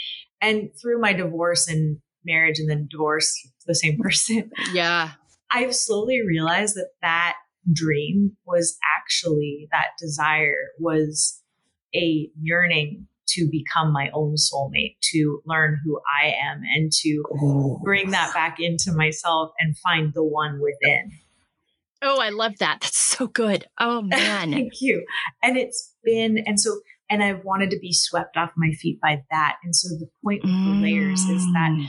And through my divorce and marriage, and then divorce, the same person. Yeah, I've slowly realized that that dream was actually that desire was a yearning to become my own soulmate, to learn who I am and to bring that back into myself and find the one within. Oh, I love that. That's so good. Oh, man. Thank you. And it's been, and so, and I wanted to be swept off my feet by that. And so the point of the layers is that mm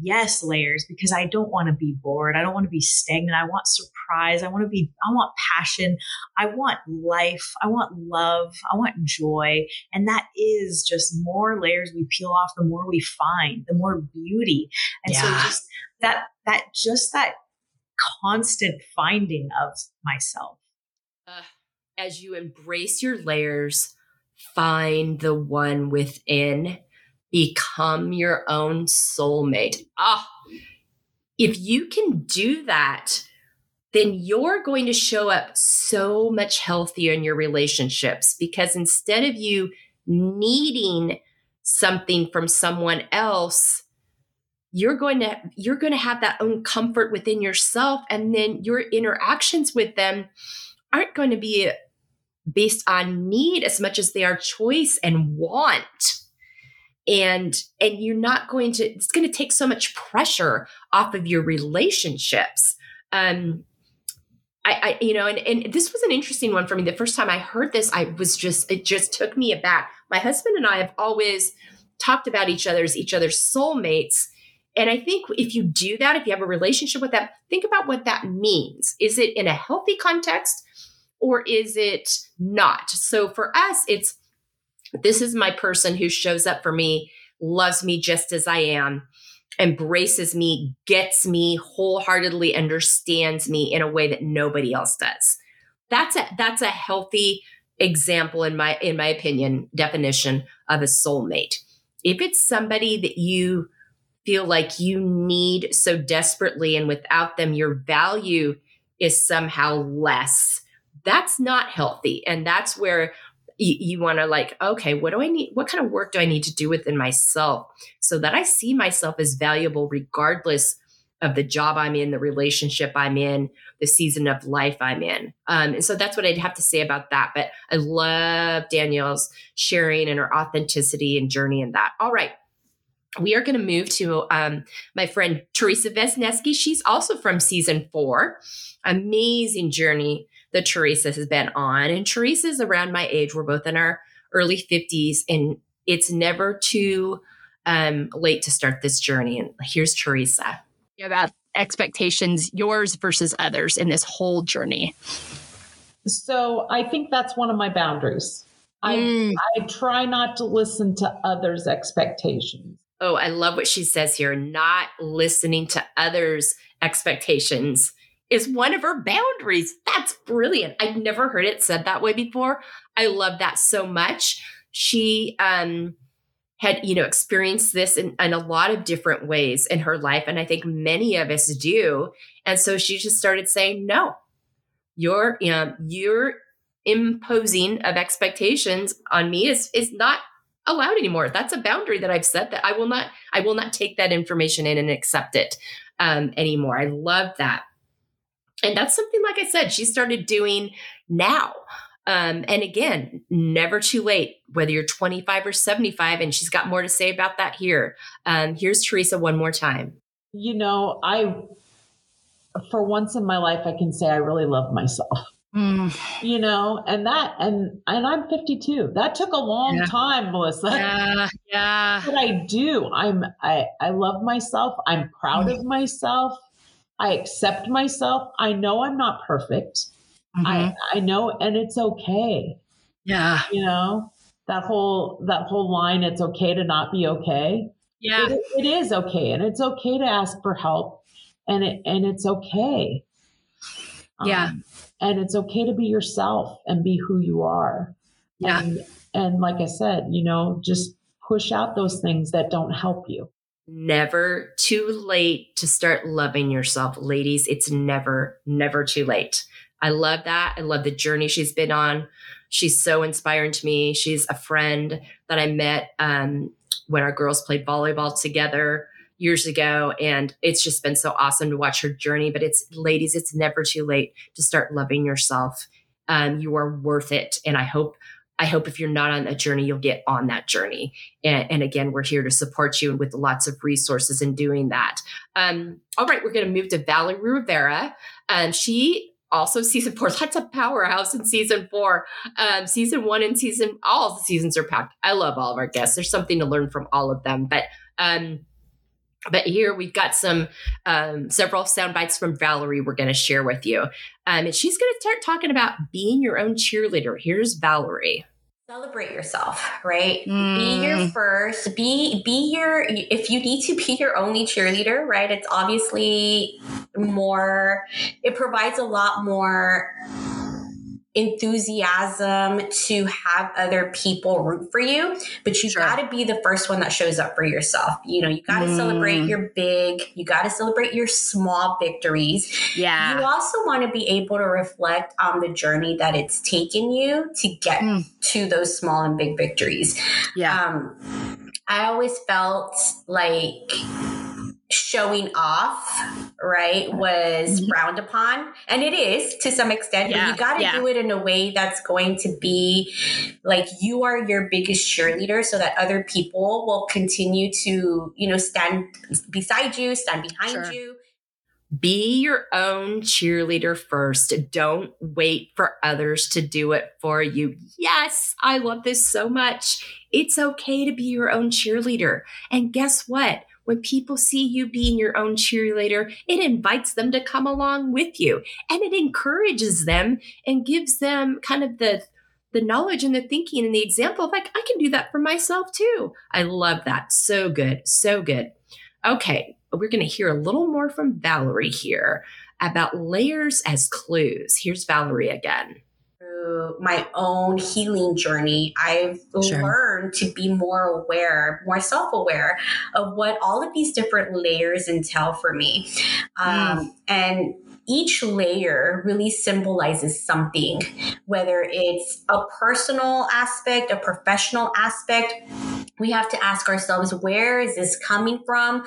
yes layers because I don't want to be bored. I don't want to be stagnant. I want surprise. I want to be, I want passion. I want life. I want love. I want joy. And that is just more layers we peel off, the more we find, the more beauty. And yeah. so just that, that, just that constant finding of myself. Uh, as you embrace your layers, find the one within become your own soulmate. Ah, if you can do that, then you're going to show up so much healthier in your relationships because instead of you needing something from someone else you're going to you're going to have that own comfort within yourself and then your interactions with them aren't going to be based on need as much as they are choice and want. And and you're not going to it's going to take so much pressure off of your relationships. Um I, I you know and, and this was an interesting one for me. The first time i heard this i was just it just took me aback. My husband and i have always talked about each other as each other's soulmates and i think if you do that if you have a relationship with them think about what that means is it in a healthy context or is it not so for us it's this is my person who shows up for me, loves me just as I am, embraces me, gets me, wholeheartedly understands me in a way that nobody else does. That's a that's a healthy example in my in my opinion definition of a soulmate. If it's somebody that you feel like you need so desperately and without them your value is somehow less, that's not healthy and that's where you, want to like, okay, what do I need? What kind of work do I need to do within myself so that I see myself as valuable regardless of the job I'm in, the relationship I'm in, the season of life I'm in. Um, and so that's what I'd have to say about that. But I love Danielle's sharing and her authenticity and journey in that. All right. We are going to move to um, my friend Teresa Vesneski. She's also from season four. Amazing journey that Teresa has been on. And Teresa's around my age. We're both in our early 50s, and it's never too um, late to start this journey. And here's Teresa. Yeah, About expectations, yours versus others in this whole journey. So I think that's one of my boundaries. Mm. I, I try not to listen to others' expectations. Oh, I love what she says here not listening to others' expectations is one of her boundaries. That's brilliant. I've never heard it said that way before. I love that so much. She um had, you know, experienced this in, in a lot of different ways in her life. And I think many of us do. And so she just started saying, no, you're, you know, you're imposing of expectations on me is is not allowed anymore. That's a boundary that I've set that I will not, I will not take that information in and accept it um, anymore. I love that. And that's something, like I said, she started doing now. Um, and again, never too late, whether you're 25 or 75. And she's got more to say about that here. Um, here's Teresa one more time. You know, I, for once in my life, I can say I really love myself. Mm. You know, and that, and and I'm 52. That took a long yeah. time, Melissa. Yeah, yeah. But I do. I'm. I I love myself. I'm proud mm. of myself. I accept myself. I know I'm not perfect. Mm-hmm. I I know and it's okay. Yeah. You know, that whole that whole line it's okay to not be okay. Yeah. it, it is okay and it's okay to ask for help and it and it's okay. Yeah. Um, and it's okay to be yourself and be who you are. Yeah. And, and like I said, you know, just push out those things that don't help you never too late to start loving yourself. Ladies, it's never, never too late. I love that. I love the journey she's been on. She's so inspiring to me. She's a friend that I met um, when our girls played volleyball together years ago. And it's just been so awesome to watch her journey. But it's, ladies, it's never too late to start loving yourself. Um, you are worth it. And I hope I hope if you're not on that journey, you'll get on that journey. And, and again, we're here to support you with lots of resources in doing that. Um, all right, we're going to move to Valerie Rivera. Um, she also season four, lots of powerhouse in season four. Um, season one and season, all the seasons are packed. I love all of our guests. There's something to learn from all of them. But um, but here we've got some um, several sound bites from Valerie we're going to share with you. Um, and she's going to start talking about being your own cheerleader. Here's Valerie. Celebrate yourself, right? Mm. Be your first. Be be your. If you need to be your only cheerleader, right? It's obviously more. It provides a lot more enthusiasm to have other people root for you, but you sure. got to be the first one that shows up for yourself. You know, you got to mm. celebrate your big, you got to celebrate your small victories. Yeah. You also want to be able to reflect on the journey that it's taken you to get mm. to those small and big victories. Yeah. Um, I always felt like showing off, right, was mm-hmm. frowned upon. And it is to some extent, yeah, but you got to yeah. do it in a way that's going to be like you are your biggest cheerleader so that other people will continue to, you know, stand beside you, stand behind sure. you. Be your own cheerleader first. Don't wait for others to do it for you. Yes, I love this so much. It's okay to be your own cheerleader. And guess what? When people see you being your own cheerleader, it invites them to come along with you and it encourages them and gives them kind of the the knowledge and the thinking and the example of like I can do that for myself too. I love that. So good. So good. Okay, we're going to hear a little more from Valerie here about layers as clues. Here's Valerie again my own healing journey, I've sure. learned to be more aware, more self aware of what all of these different layers entail for me. Um, mm. And each layer really symbolizes something, whether it's a personal aspect, a professional aspect. We have to ask ourselves, where is this coming from?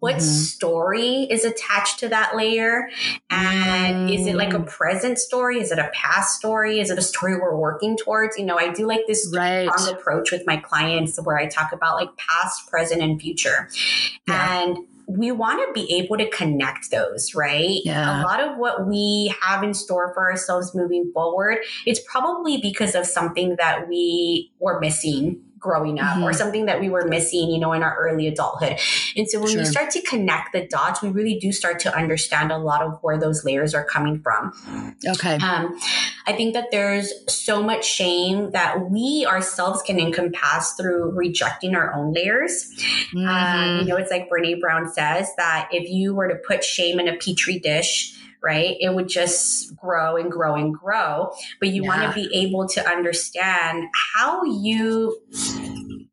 What mm-hmm. story is attached to that layer? And mm. is it like a mm. present story? Is it a past story? Is it a story we're working towards? You know, I do like this right. strong approach with my clients where I talk about like past, present, and future. Yeah. And we want to be able to connect those, right? Yeah. A lot of what we have in store for ourselves moving forward, it's probably because of something that we were missing growing up mm-hmm. or something that we were missing, you know, in our early adulthood. And so when sure. we start to connect the dots, we really do start to understand a lot of where those layers are coming from. Okay. Um, I think that there's so much shame that we ourselves can encompass through rejecting our own layers. Um, mm-hmm. Um, you know, it's like Brene Brown says that if you were to put shame in a petri dish, right? It would just grow and grow and grow. But you yeah. want to be able to understand how you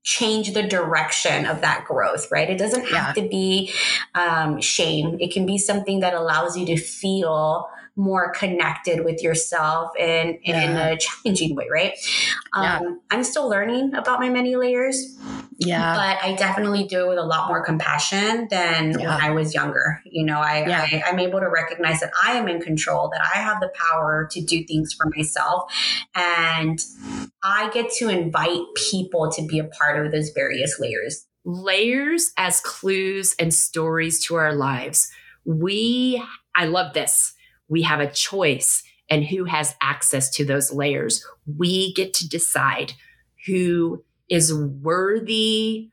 change the direction of that growth, right? It doesn't have yeah. to be um, shame. It can be something that allows you to feel more connected with yourself and, yeah. in a challenging way, right? Um, yeah. I'm still learning about my many layers. Yeah. But I definitely do it with a lot more compassion than yeah. when I was younger. You know, I, yeah. I, I'm able to recognize that I am in control, that I have the power to do things for myself. And I get to invite people to be a part of those various layers. Layers as clues and stories to our lives. We, I love this we have a choice and who has access to those layers. We get to decide who is worthy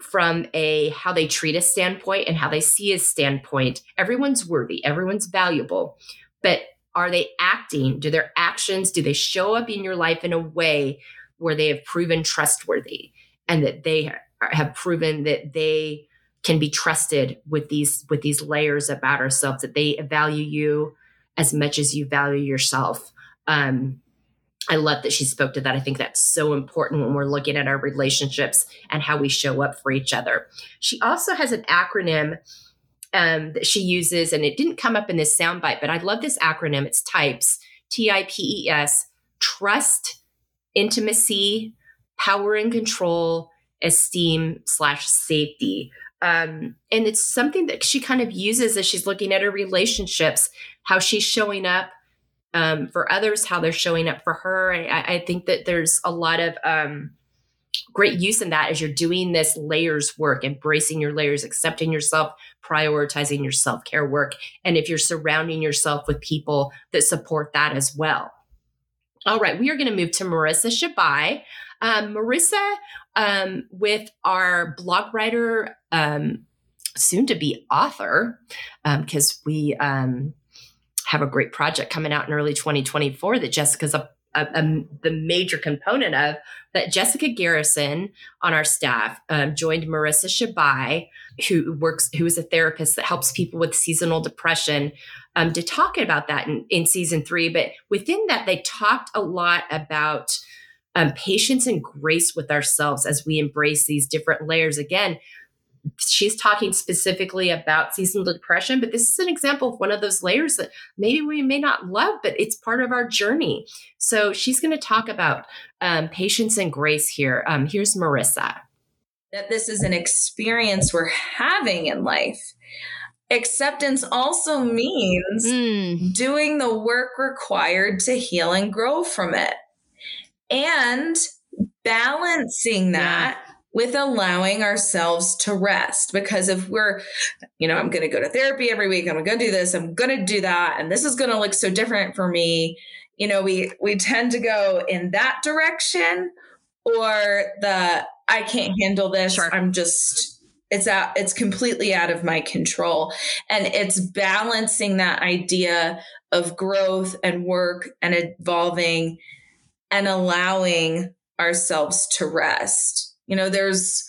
from a how they treat a standpoint and how they see a standpoint. Everyone's worthy, everyone's valuable, but are they acting? Do their actions, do they show up in your life in a way where they have proven trustworthy and that they have proven that they can be trusted with these with these layers about ourselves that they value you as much as you value yourself. Um, I love that she spoke to that. I think that's so important when we're looking at our relationships and how we show up for each other. She also has an acronym um, that she uses, and it didn't come up in this soundbite, but I love this acronym. It's TIPES, T I P E S, trust, intimacy, power and control, esteem slash safety. Um, and it's something that she kind of uses as she's looking at her relationships, how she's showing up um, for others, how they're showing up for her. I, I think that there's a lot of um, great use in that as you're doing this layers work, embracing your layers, accepting yourself, prioritizing your self care work. And if you're surrounding yourself with people that support that as well. All right, we are going to move to Marissa Shabai. Um, Marissa, um, with our blog writer, um, soon to be author, because um, we um, have a great project coming out in early 2024 that Jessica's a, a, a, the major component of. But Jessica Garrison on our staff um, joined Marissa Shabai, who works, who is a therapist that helps people with seasonal depression um, to talk about that in, in season three. But within that, they talked a lot about um, patience and grace with ourselves as we embrace these different layers. Again, she's talking specifically about seasonal depression, but this is an example of one of those layers that maybe we may not love, but it's part of our journey. So she's going to talk about um, patience and grace here. Um, here's Marissa. That this is an experience we're having in life. Acceptance also means mm. doing the work required to heal and grow from it and balancing that. Yeah with allowing ourselves to rest. Because if we're, you know, I'm going to go to therapy every week, I'm going to do this, I'm going to do that, and this is going to look so different for me, you know, we we tend to go in that direction or the I can't handle this. Sure. I'm just it's out it's completely out of my control and it's balancing that idea of growth and work and evolving and allowing ourselves to rest you know, there's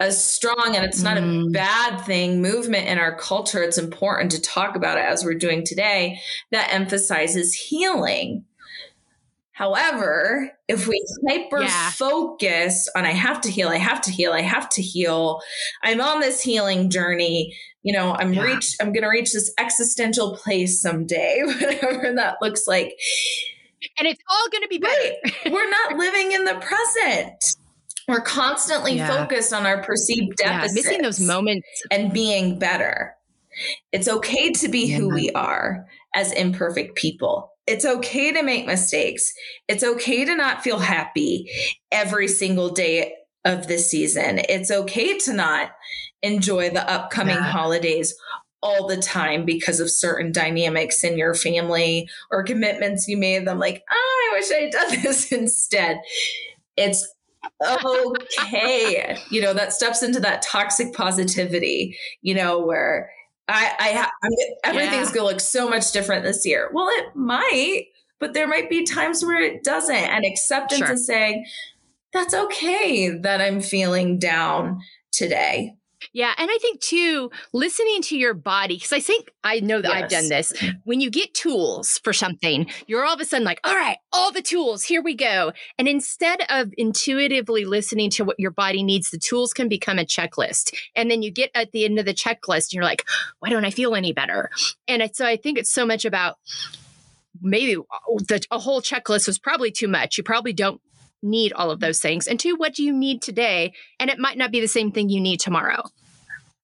a strong and it's not mm. a bad thing movement in our culture. It's important to talk about it as we're doing today that emphasizes healing. However, if we hyper yeah. focus on I have to heal, I have to heal, I have to heal, I'm on this healing journey, you know, I'm yeah. reach I'm going to reach this existential place someday, whatever that looks like. And it's all going to be better. Right. We're not living in the present we're constantly yeah. focused on our perceived deficits, yeah, missing those moments and being better. It's okay to be yeah. who we are as imperfect people. It's okay to make mistakes. It's okay to not feel happy every single day of the season. It's okay to not enjoy the upcoming holidays all the time because of certain dynamics in your family or commitments you made them like, oh, I wish I had done this instead. It's okay. you know, that steps into that toxic positivity, you know, where I, I, ha- everything's yeah. going to look so much different this year. Well, it might, but there might be times where it doesn't. And acceptance sure. is saying, that's okay that I'm feeling down today. Yeah. And I think too, listening to your body, because I think I know that yes. I've done this. When you get tools for something, you're all of a sudden like, all right, all the tools, here we go. And instead of intuitively listening to what your body needs, the tools can become a checklist. And then you get at the end of the checklist and you're like, why don't I feel any better? And so I think it's so much about maybe uh, the, a whole checklist was probably too much. You probably don't need all of those things. And two, what do you need today? And it might not be the same thing you need tomorrow.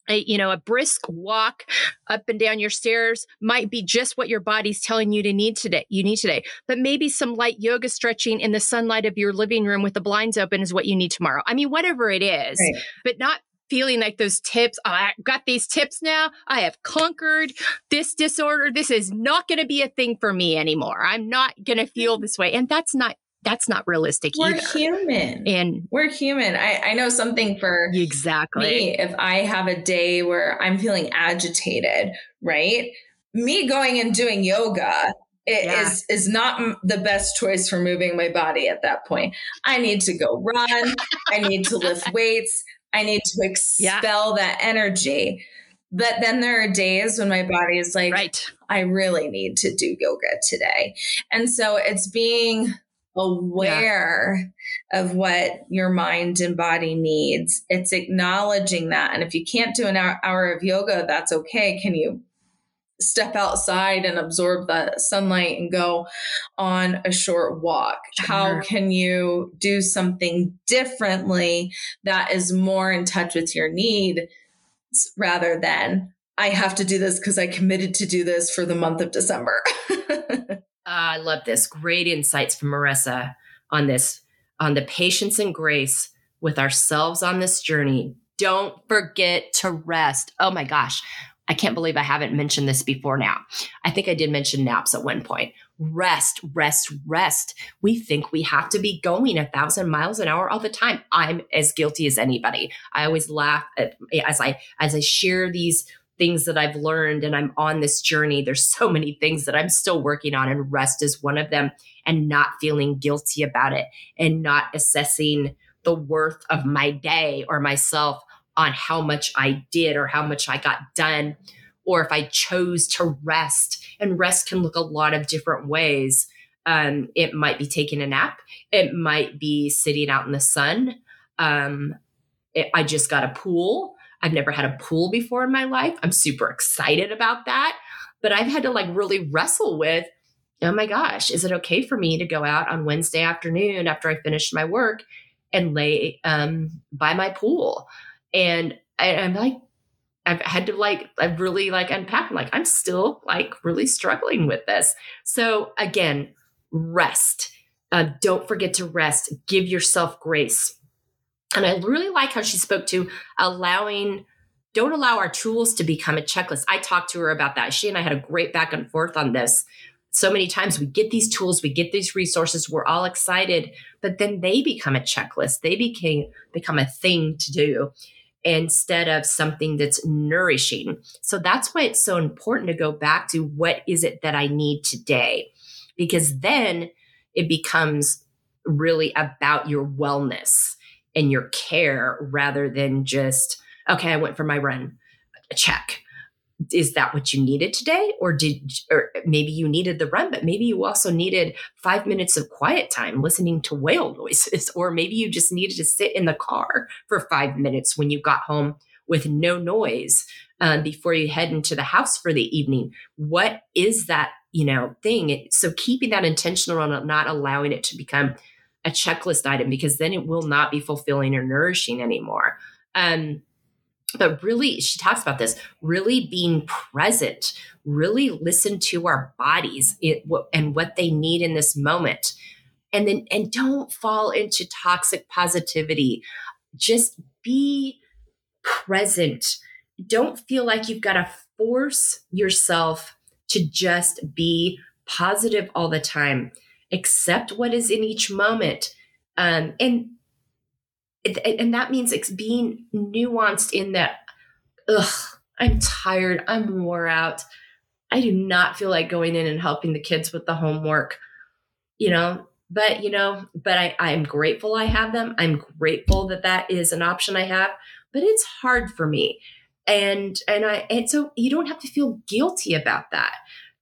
A, you know, a brisk walk up and down your stairs might be just what your body's telling you to need today. You need today, but maybe some light yoga stretching in the sunlight of your living room with the blinds open is what you need tomorrow. I mean, whatever it is, right. but not feeling like those tips. Oh, I got these tips now. I have conquered this disorder. This is not going to be a thing for me anymore. I'm not going to feel mm-hmm. this way. And that's not that's not realistic we're either. human. And we're human. I, I know something for exactly. me if i have a day where i'm feeling agitated right? Me going and doing yoga it yeah. is is not the best choice for moving my body at that point. I need to go run. I need to lift weights. I need to expel yeah. that energy. But then there are days when my body is like right. i really need to do yoga today. And so it's being aware yeah. of what your mind and body needs. It's acknowledging that. And if you can't do an hour, hour of yoga, that's okay. Can you step outside and absorb the sunlight and go on a short walk? Sure. How can you do something differently that is more in touch with your need rather than I have to do this because I committed to do this for the month of December? I love this. Great insights from Marissa on this, on the patience and grace with ourselves on this journey. Don't forget to rest. Oh my gosh. I can't believe I haven't mentioned this before now. I think I did mention naps at one point. Rest, rest, rest. We think we have to be going a thousand miles an hour all the time. I'm as guilty as anybody. I always laugh at, as I as I share these things that I've learned and I'm on this journey. There's so many things that I'm still working on, and rest is one of them, and not feeling guilty about it and not assessing the worth of my day or myself on how much I did or how much I got done or if I chose to rest. And rest can look a lot of different ways. Um, it might be taking a nap. It might be sitting out in the sun. Um, it, I just got a pool. I've never had a pool before in my life. I'm super excited about that. But I've had to like really wrestle with, oh my gosh, is it okay for me to go out on Wednesday afternoon after I finished my work and lay um, by my pool? And I, I'm like, I've had to like, I've really like unpack. Like, I'm still like really struggling with this. So again, rest. Uh, don't forget to rest. Give yourself grace. And I really like how she spoke to allowing, don't allow our tools to become a checklist. I talked to her about that. She and I had a great back and forth on this. So many times we get these tools, we get these resources, we're all excited, but then they become a checklist. They became become a thing to do instead of something that's nourishing. So that's why it's so important to go back to what is it that I need today? Because then it becomes really about your wellness and your care rather than just, okay, I went for my run, check. Is that what you needed today? Or did, or maybe you needed the run, but maybe you also needed five minutes of quiet time listening to whale noises, or maybe you just needed to sit in the car for five minutes when you got home with no noise um, before you head into the house for the evening. What is that, you know, thing? So keeping that intentional on not allowing it to become a checklist item because then it will not be fulfilling or nourishing anymore. Um, but really, she talks about this really being present, really listen to our bodies it, and what they need in this moment. And then, and don't fall into toxic positivity. Just be present. Don't feel like you've got to force yourself to just be positive all the time accept what is in each moment. Um, and and that means it's being nuanced in that ugh i'm tired i'm wore out. I do not feel like going in and helping the kids with the homework you know? But you know but i i'm grateful i have them. I'm grateful that that is an option i have but it's hard for me. And and i and so you don't have to feel guilty about that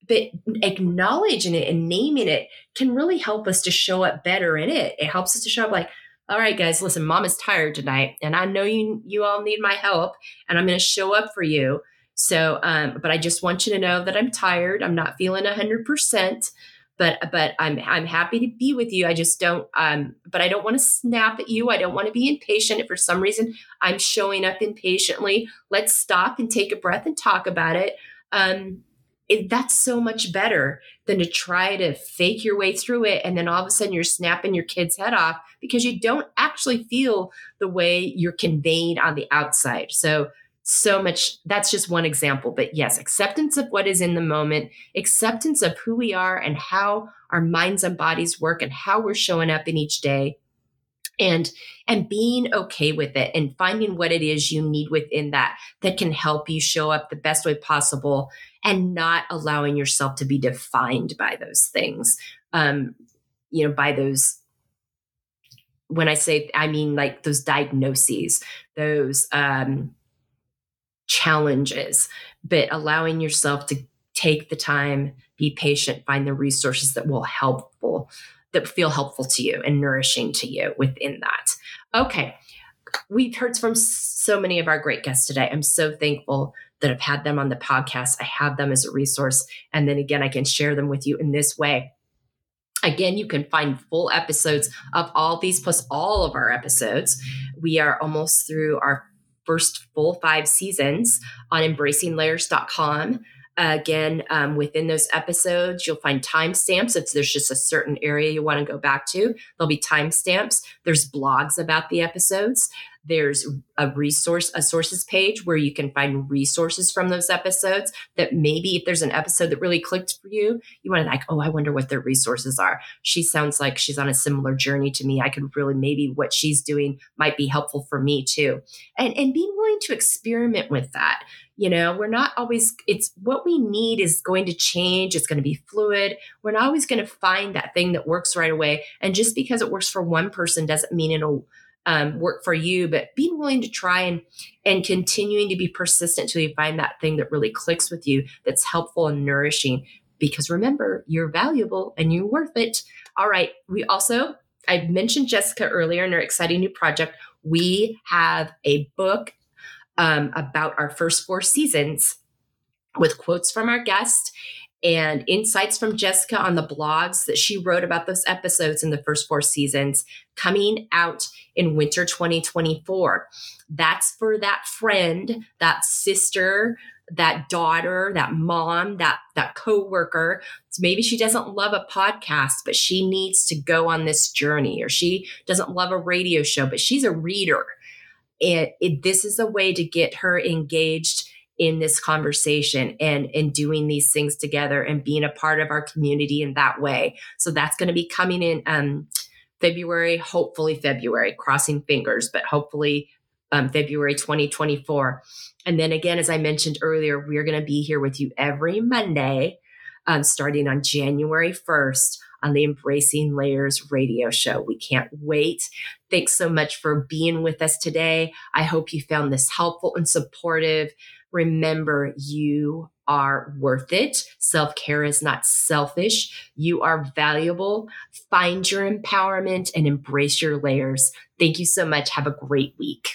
but acknowledging it and naming it can really help us to show up better in it. It helps us to show up like, all right, guys, listen, mom is tired tonight, and I know you you all need my help, and I'm going to show up for you. So, um, but I just want you to know that I'm tired. I'm not feeling hundred percent, but but I'm I'm happy to be with you. I just don't um, but I don't want to snap at you. I don't want to be impatient. If for some reason I'm showing up impatiently, let's stop and take a breath and talk about it. Um, it, that's so much better than to try to fake your way through it and then all of a sudden you're snapping your kid's head off because you don't actually feel the way you're conveying on the outside. So so much that's just one example but yes acceptance of what is in the moment acceptance of who we are and how our minds and bodies work and how we're showing up in each day and and being okay with it and finding what it is you need within that that can help you show up the best way possible and not allowing yourself to be defined by those things. Um you know by those when i say i mean like those diagnoses those um challenges but allowing yourself to take the time be patient find the resources that will helpful that feel helpful to you and nourishing to you within that okay we've heard from so many of our great guests today i'm so thankful that I've had them on the podcast. I have them as a resource. And then again, I can share them with you in this way. Again, you can find full episodes of all these plus all of our episodes. We are almost through our first full five seasons on embracinglayers.com. Again, um, within those episodes, you'll find timestamps. If there's just a certain area you want to go back to, there'll be timestamps. There's blogs about the episodes. There's a resource, a sources page where you can find resources from those episodes that maybe if there's an episode that really clicked for you, you want to like, oh, I wonder what their resources are. She sounds like she's on a similar journey to me. I could really maybe what she's doing might be helpful for me too. And and being willing to experiment with that. You know, we're not always, it's what we need is going to change. It's going to be fluid. We're not always going to find that thing that works right away. And just because it works for one person doesn't mean it'll um, work for you, but being willing to try and and continuing to be persistent till you find that thing that really clicks with you, that's helpful and nourishing. Because remember, you're valuable and you're worth it. All right. We also I mentioned Jessica earlier in her exciting new project. We have a book um, about our first four seasons with quotes from our guest and insights from Jessica on the blogs that she wrote about those episodes in the first four seasons coming out in winter 2024. That's for that friend, that sister, that daughter, that mom, that that coworker. So maybe she doesn't love a podcast, but she needs to go on this journey, or she doesn't love a radio show, but she's a reader. And it, this is a way to get her engaged in this conversation and and doing these things together and being a part of our community in that way. So that's going to be coming in um, February, hopefully February, crossing fingers, but hopefully um, February 2024. And then again, as I mentioned earlier, we're going to be here with you every Monday, um, starting on January 1st on the Embracing Layers radio show. We can't wait. Thanks so much for being with us today. I hope you found this helpful and supportive. Remember, you are worth it. Self care is not selfish. You are valuable. Find your empowerment and embrace your layers. Thank you so much. Have a great week.